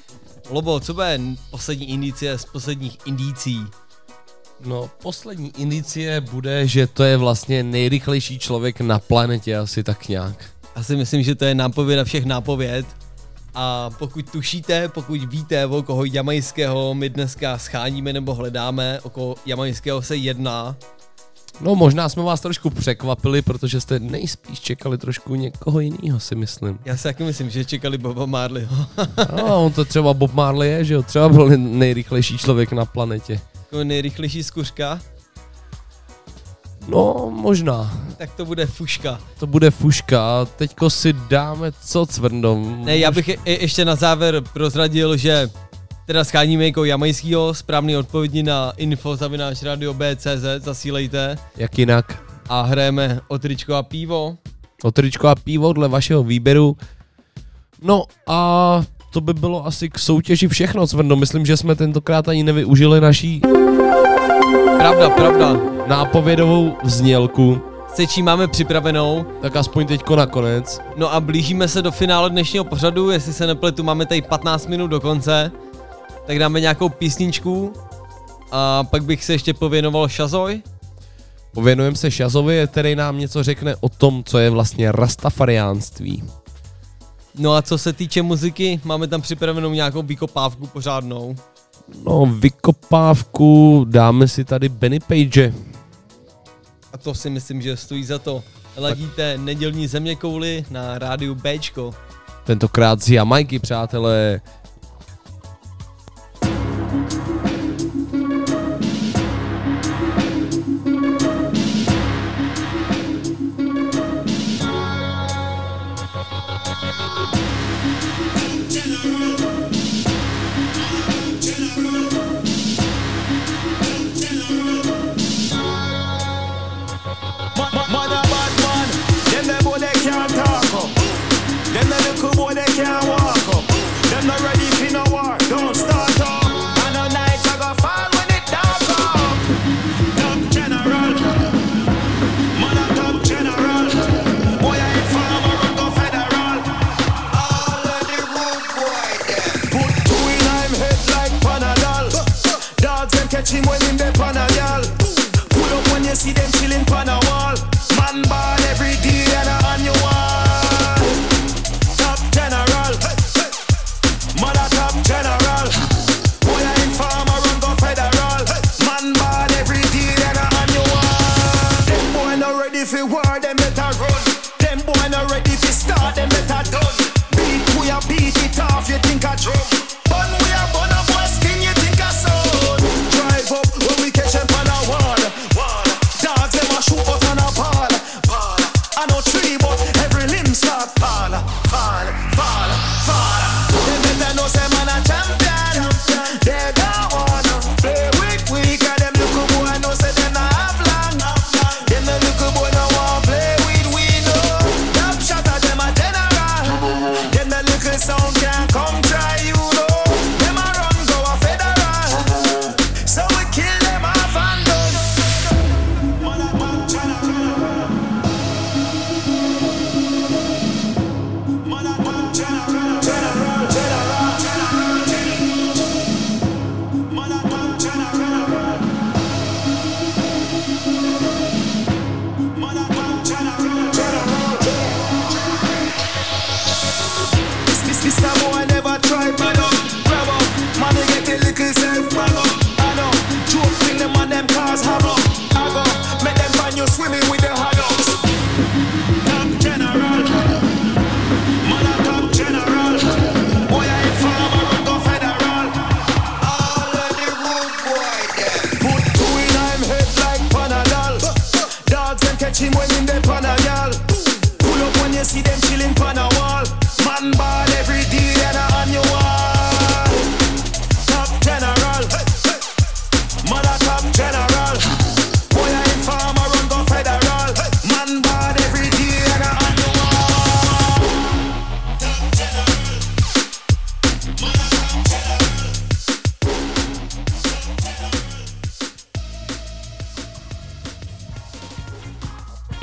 Lobo, co bude poslední indicie z posledních indící? No, poslední indicie bude, že to je vlastně nejrychlejší člověk na planetě, asi tak nějak. Asi myslím, že to je nápověda všech nápověd. A pokud tušíte, pokud víte, o koho jamajského my dneska scháníme nebo hledáme, o koho jamajského se jedná, No, možná jsme vás trošku překvapili, protože jste nejspíš čekali trošku někoho jiného, si myslím. já si taky myslím, že čekali Boba Marleyho. No, on to třeba Bob Marley je, že jo? Třeba byl nejrychlejší člověk na planetě. jako nejrychlejší zkuřka, No, možná. tak to bude fuška. To bude fuška. Teďko si dáme co cvrndom. Ne, já bych je, je, ještě na závěr prozradil, že teda scháníme jako jamajskýho, správný odpovědi na info zavináč radio BCZ, zasílejte. Jak jinak? A hrajeme o tričko a pivo. O tričko a pivo dle vašeho výběru. No a to by bylo asi k soutěži všechno, Cvrno. Myslím, že jsme tentokrát ani nevyužili naší Pravda, pravda. nápovědovou znělku. Se čím máme připravenou. Tak aspoň teďko nakonec. No a blížíme se do finále dnešního pořadu, jestli se nepletu, máme tady 15 minut do konce. Tak dáme nějakou písničku a pak bych se ještě pověnoval Shazoj. Pověnujeme se Šazovi, který nám něco řekne o tom, co je vlastně rastafariánství. No a co se týče muziky, máme tam připravenou nějakou vykopávku pořádnou. No, vykopávku dáme si tady Benny Page. A to si myslím, že stojí za to. Ladíte nedělní zeměkouly na rádiu Bčko. Tentokrát z Jamajky, přátelé.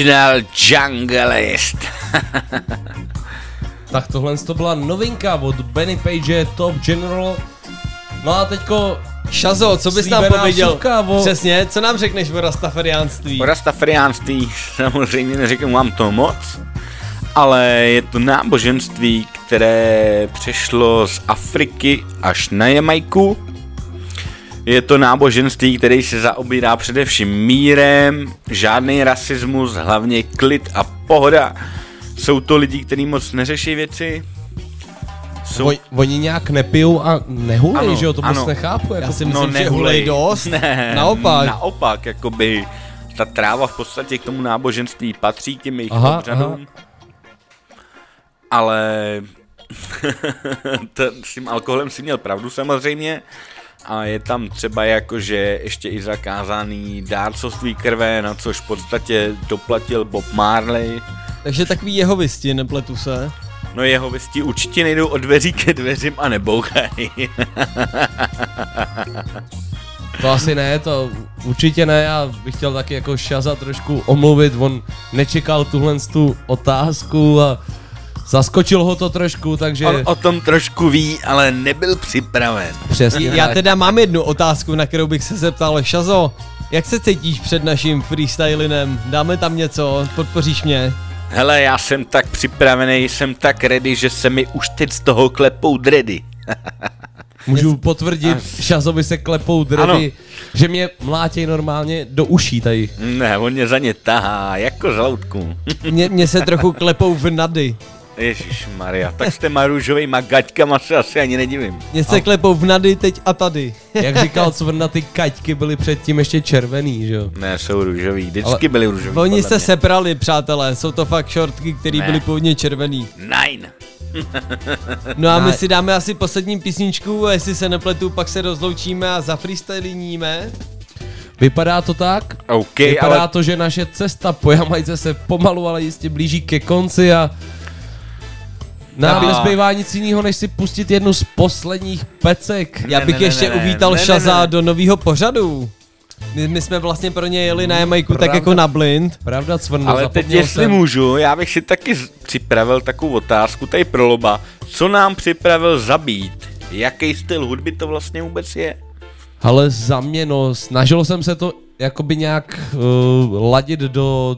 Original Junglist. Tak tohle to byla novinka od Benny Page, Top General. No a teďko... Šazo, co bys nám pověděl? o- Přesně, co nám řekneš o rastafariánství? O rastafariánství samozřejmě neřeknu vám to moc, ale je to náboženství, které přešlo z Afriky až na Jamajku. Je to náboženství, který se zaobírá především mírem, žádný rasismus, hlavně klid a pohoda. Jsou to lidi, kteří moc neřeší věci. Jsou... Oni, oni nějak nepijou a nehulej, Ano, že jo, to moc ano. nechápu. Jako Já si myslím, že hulej dost. Ne, Naopak. Naopak, jakoby ta tráva v podstatě k tomu náboženství patří k těm jejich Aha, obřadům. Ale to, s tím alkoholem si měl pravdu samozřejmě. A je tam třeba jakože ještě i zakázaný dárcovství krve, na což v podstatě doplatil Bob Marley. Takže takový jeho visti, nepletu se. No jeho věstí určitě nejdou od dveří ke dveřím a nebouchají. To asi ne, to určitě ne, já bych chtěl taky jako Šaza trošku omluvit, on nečekal tuhle tu otázku a zaskočil ho to trošku, takže... On o tom trošku ví, ale nebyl připraven. Přesně Já tak. teda mám jednu otázku, na kterou bych se zeptal. Šazo, jak se cítíš před naším freestylinem? Dáme tam něco? Podpoříš mě? Hele, já jsem tak připravený, jsem tak ready, že se mi už teď z toho klepou dredy. Můžu potvrdit, Šazovi se klepou dredy, Ano. že mě mlátěj normálně do uší tady. Ne, on mě za ně tahá, jako žloutku. Mě, mě se trochu klepou v nady. Ježíš Maria, tak s těma růžovýma gaťkama se asi ani nedivím. Mě se klepou v nady teď a tady. Jak říkal Cvrna, ty kaťky byly předtím ještě červený, že jo? Ne, jsou růžový, vždycky Ale- byly růžový. Oni se mě. seprali, přátelé, jsou to fakt šortky, které byly původně červený. Nine. No a my si dáme asi poslední písničku a jestli se nepletu, pak se rozloučíme a zafreestyliníme. Vypadá to tak? OK, Vypadá ale to, že naše cesta po Jamajce se pomalu, ale jistě blíží ke konci a nám nezbývá nic jiného, než si pustit jednu z posledních pecek. Já Ne, bych ne, ne, ještě ne, uvítal ne, ne, Šaza ne. do nového pořadu. My, my jsme vlastně pro ně jeli na Jamajku tak jako na blind. Pravda, Cvrno, ale teď jestli jsem. můžu, já bych si taky připravil takovou otázku tady pro Loba. Co nám připravil zabít? Jaký styl hudby to vlastně vůbec je? Ale za mě, no, snažil jsem se to jakoby nějak uh, ladit do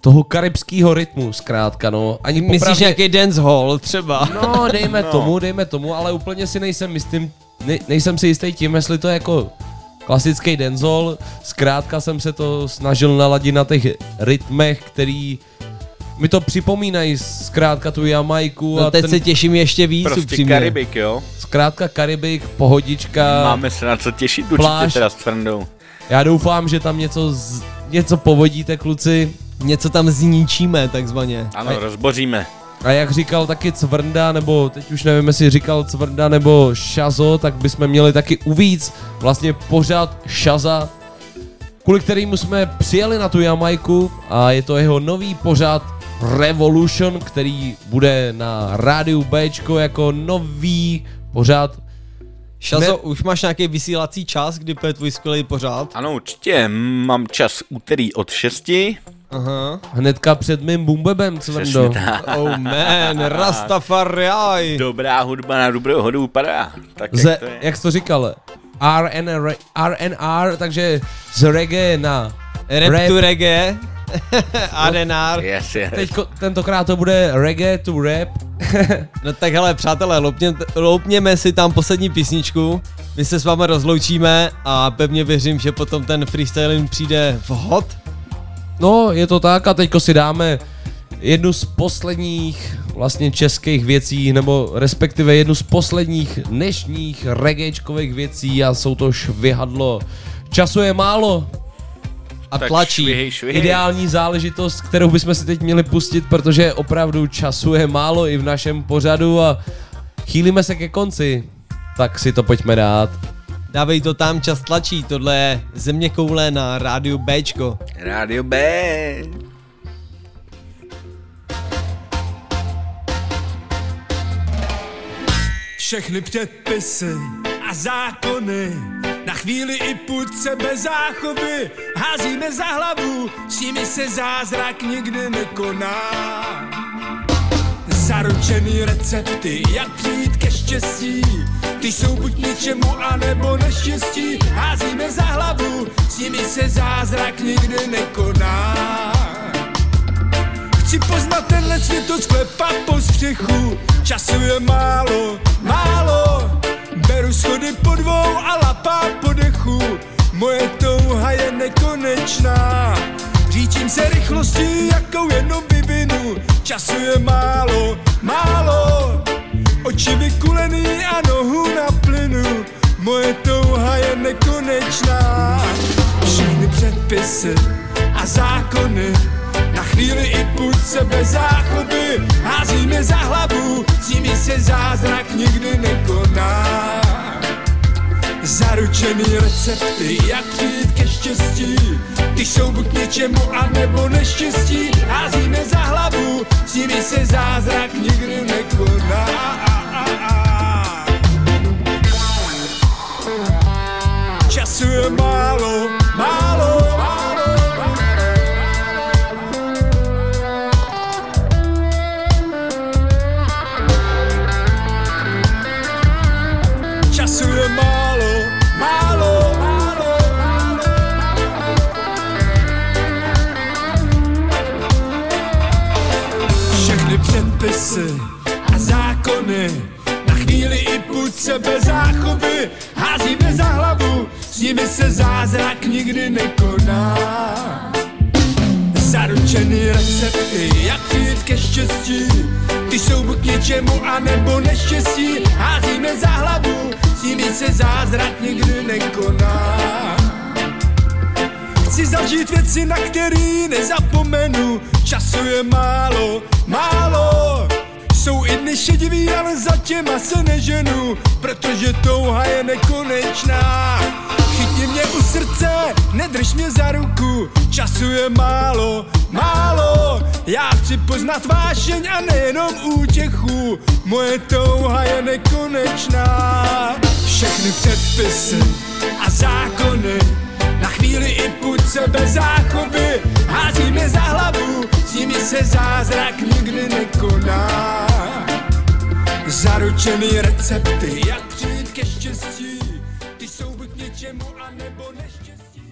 toho karibského rytmu, zkrátka, no. Ani Myslíš popravdě- nějaký dancehall třeba? No, dejme No. tomu, dejme tomu, ale úplně si nejsem jistým, ne, nejsem si jistý tím, jestli to je jako klasický dancehall. Zkrátka jsem se to snažil naladit na těch rytmech, který mi to připomínají zkrátka tu Jamajku. No a teď ten, se těším ještě víc Prostě upřímně. Karibik, jo? Zkrátka Karibik, pohodička. Máme se na co těšit určitě pláž. teda s. Já doufám, že tam něco, z, něco povodíte, kluci. Něco tam zničíme, takzvaně. Ano, rozboříme. A jak říkal taky Cvrnda, nebo teď už nevím, jestli říkal Cvrnda nebo Šazo, tak bychom měli taky uvíc vlastně pořád Šaza, kvůli kterému jsme přijeli na tu Jamajku a je to jeho nový pořád Revolution, který bude na rádiu Bčko jako nový pořád. Šazo, Ne- už máš nějaký vysílací čas, kdy je tvůj skvělý pořád? Ano, určitě. Mám čas úterý od 6. Aha. Hnedka před mým bumbebem, Cvrndo. Oh man, Rastafari. Dobrá hudba na dobrou hodu upadá. Tak jak Ze, to je? jak jsi to říkal? RNR, RNR, takže z reggae na Rap, rap. to reggae. RNR. Yes, yes. Teďko, tentokrát to bude reggae to rap. No tak hele, přátelé, loupně, loupněme si tam poslední písničku. My se s vámi rozloučíme a pevně věřím, že potom ten freestyling přijde vhod. No, je to tak a teďko si dáme jednu z posledních vlastně českých věcí, nebo respektive jednu z posledních dnešních reggaečkových věcí a jsou to švihadlo. Času je málo, A Tak tlačí. švihej, švihej. ideální záležitost, kterou bychom si teď měli pustit, protože opravdu času je málo i v našem pořadu a chýlíme se ke konci. Tak si to pojďme dát. Dávej to tam, čas tlačí, tohle je Země koule na rádiu Bčko. Rádio B. Všechny předpisy a zákony. Na chvíli i půdce bez záchovy házíme za hlavu, s nimi se zázrak nikdy nekoná. Zaručený recepty, jak přijít ke štěstí, ty jsou buď něčemu, anebo neštěstí. Házíme za hlavu, s nimi se zázrak nikdy nekoná. Chci poznat tenhle svět od sklepa po střechu Času je málo, málo Beru schody po dvou a lapám po dechu. Moje touha je nekonečná. Říčím se rychlostí, jakou jenom vyvinu Času je málo, málo. Oči vykulený a nohu na plynu. Moje touha je nekonečná. Všechny předpisy a zákony chvíli i půdce bez záchody Házíme za hlavu, s nimi se zázrak nikdy nekoná. Zaručený recepty, jak přijít ke štěstí. Ty jsou buď něčemu, anebo neštěstí. Házíme za hlavu, s nimi se zázrak nikdy nekoná. Času je málo, málo na chvíli i půdce bez záchovy házíme za hlavu, s nimi se zázrak nikdy nekoná. Zaručený recepty, jak přijít ke štěstí Ty jsou buď něčemu, anebo neštěstí. Házíme za hlavu, s nimi se zázrak nikdy nekoná. Chci zažít věci, na který nezapomenu Času je málo, málo Jsou i dny šedivý, ale za těma se neženu Protože touha je nekonečná. Chytni mě u srdce, nedrž mě za ruku Času je málo, málo. Já chci poznat vášeň a nejenom útěchu Moje touha je nekonečná. Všechny předpisy a zákony na chvíli i půdce bez záchovy. Házíme za hlavu, s nimi se zázrak nikdy nekoná. Zaručený recepty, jak přijít ke štěstí. Ty jsou buď něčemu, anebo neštěstí.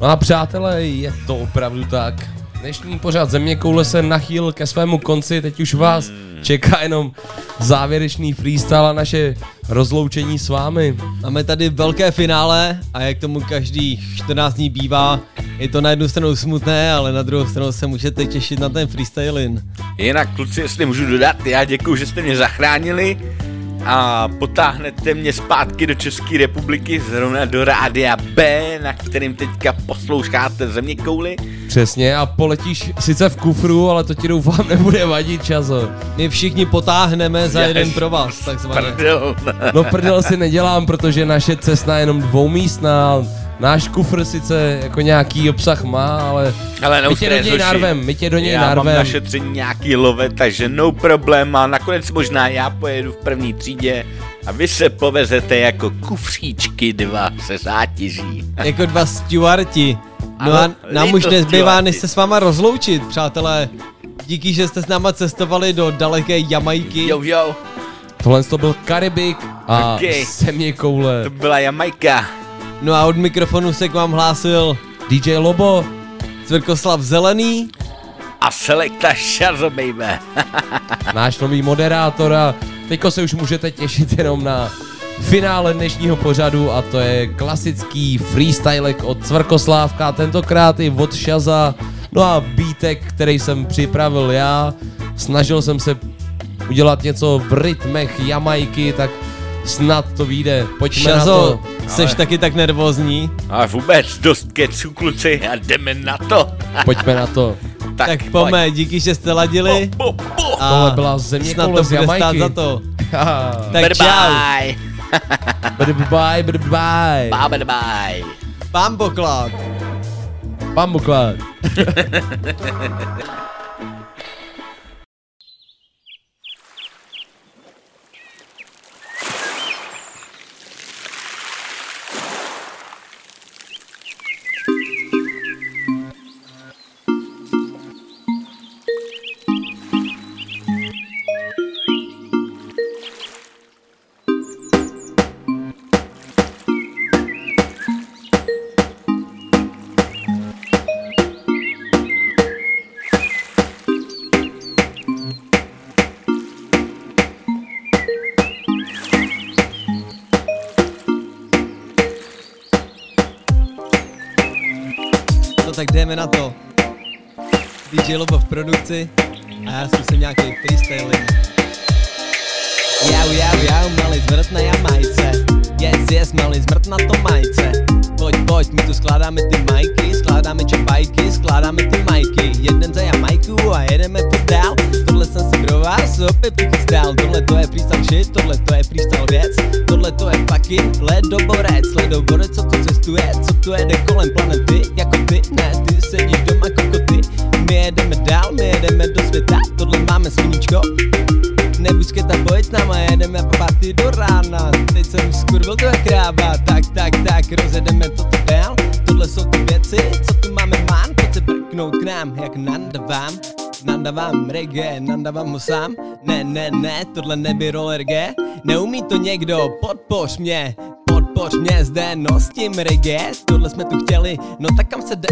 No a přátelé, je to opravdu tak. Dnešní pořád země koule se nachýl ke svému konci, teď už vás čeká jenom závěrečný freestyle a naše rozloučení s vámi. Máme tady velké finále a jak tomu každý 14 dní bývá, je to na jednu stranu smutné, ale na druhou stranu se můžete těšit na ten freestyling. Jinak, kluci, jestli můžu dodat, já děkuji, že jste mě zachránili a potáhnete mě zpátky do České republiky, zrovna do rádia B, na kterým teďka posloucháte země kouly. Přesně a poletíš sice v kufru, ale to ti doufám nebude vadit časo. My všichni potáhneme za Jež, jeden pro vás, takzvaně. Pardon. No prdel si nedělám, protože naše cesta je jenom dvoumístná. Náš kufr sice jako nějaký obsah má, ale, Ale my tě do něj narvem, my tě do něj já mám narvem. našetření nějaký love, takže no problém a nakonec možná já pojedu v první třídě a vy se povezete jako kufříčky dva se zátěží. Jako dva stewarti. No a nám už nezbývá, než se s váma rozloučit, přátelé. Díky, že jste s náma cestovali do daleké Jamajky. Jo, jo. Tohle to byl Karibik a Okay. země koule. To byla Jamajka. No a od mikrofonu se k vám hlásil DJ Lobo, Cvrkoslav Zelený. A Selekta Šarzo, baby. náš nový moderátor a teďko se už můžete těšit jenom na finále dnešního pořadu a to je klasický freestylek od Cvrkoslávka, tentokrát i od Šaza, no a beatek, který jsem připravil já, snažil jsem se udělat něco v rytmech Jamajky, tak snad to vyjde, pojďme na Šazo, to. seš Ale- taky tak nervózní? A vůbec dost keců, kluci, a jdeme na to. Pojďme na to. tak, Tak pojďme, díky, že jste ladili. A Tohle byla země snad to bude stát za to. Bye Tak čau. bye. Bye bye, bye bye. Bye bye. Pán poklad. jdeme na to. DJ Lobo v produkci a já zkusím nějaký freestyling. Jau, jau, jau, malý zmrt na Jamajce. Yes, yes, malý zmrt na to majce. Pojď, pojď, my tu skládáme ty majky Skládáme čapajky, skládáme ty majky. Jeden za Jamajku a jedeme furt dál. Tohle jsem si pro vás opět přichystal Tohle to je freestyle shit, tohle to je freestyle věc. Tohle to je fucking ledoborec. Ledoborec, co tu cestuje, co tu jede kolem planety Jako ty, ne, ty sedíš doma kokoty My jedeme dál, my jedeme do světa. Tohle máme sluníčko Sketa, pojď s náma, jedeme po party do rána. Teď jsem skurvil toho krába, tak, tak, tak, rozjedeme to dál. Tohle jsou ty věci, co tu máme mán, pojď se prknout k nám, jak nandavám Nandavám reggae, nandavám ho sám Ne, ne, ne, tohle neby roller G. Neumí to někdo, podpoř mě. Podpoř mě zde, no s tím reggae. Tohle jsme tu chtěli, no tak kam se? Jde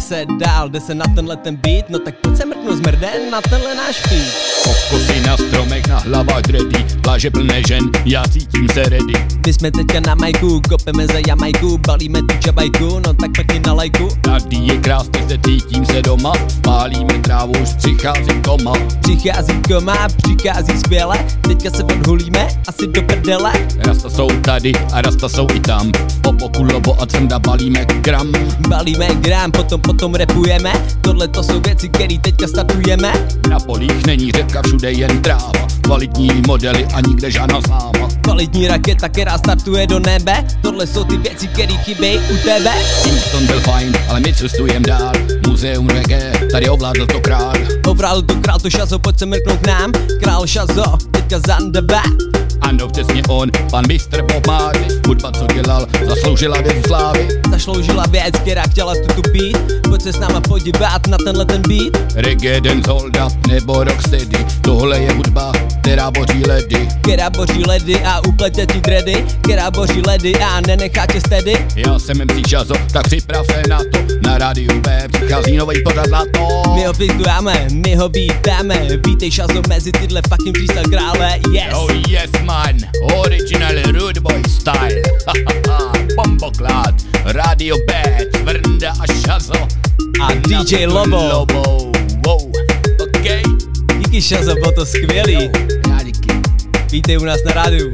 se dál, jde se na tenhle ten beat No tak pojď se mrknout zmrde na tenhle náš feed. Kokosy na stromech, na hlavách dready Pláže plné žen, já cítím se ready. My jsme teďka na majku, kopeme za Jamajku Balíme tu čabajku, no tak pěkně na lajku. Tady je krásně, zde cítím se doma Pálíme trávu, už přichází koma Přichází koma, přichází skvěle Teďka se odhulíme, asi do prdele. Rasta jsou tady a rasta jsou i tam Po boku lobo a cenda balíme gram. Balíme gram, potom potom repujeme? Tohle to jsou věci, které teďka startujeme. Na polích není řepka, všude jen tráva. Kvalitní modely a nikde žádná sláma Kvalitní raketa, která startuje do nebe. Tohle jsou ty věci, které chybějí u tebe. Kingston byl fajn, ale my cestujem dál. Muzeum reggae, tady ovládl to král. Ovládl to král, to šazo, pojď se mrknout k nám. Král šazo, teďka zandavá Ano, přesně on, pan mistr Bob Marley Hudba, co dělal, zasloužila věc slávy. Zasloužila věc, která chtěla tu tu být. Pojď se s náma podívat na tenhle ten beat. Reggae, dancehall, nebo rocksteady Tohle je hudba, která boří ledy. Která boří ledy a uplete ti dready Která boří ledy a nenechá tě steady. Já jsem MC Šazo, tak připrav se na to. Na rádiu B přichází nový pořad na to. My ho pitujeme, my ho vítáme. Vítej šazo mezi tyhle fucking freestyle krále, yes. Oh yes man, original rude boy style. Bomboklad, Radio B, Tvrnda a Šazo A DJ Lobo. Lobo, wow, okay Díky šazo, bylo to skvělý. Já díky. Vítej u nás na rádiu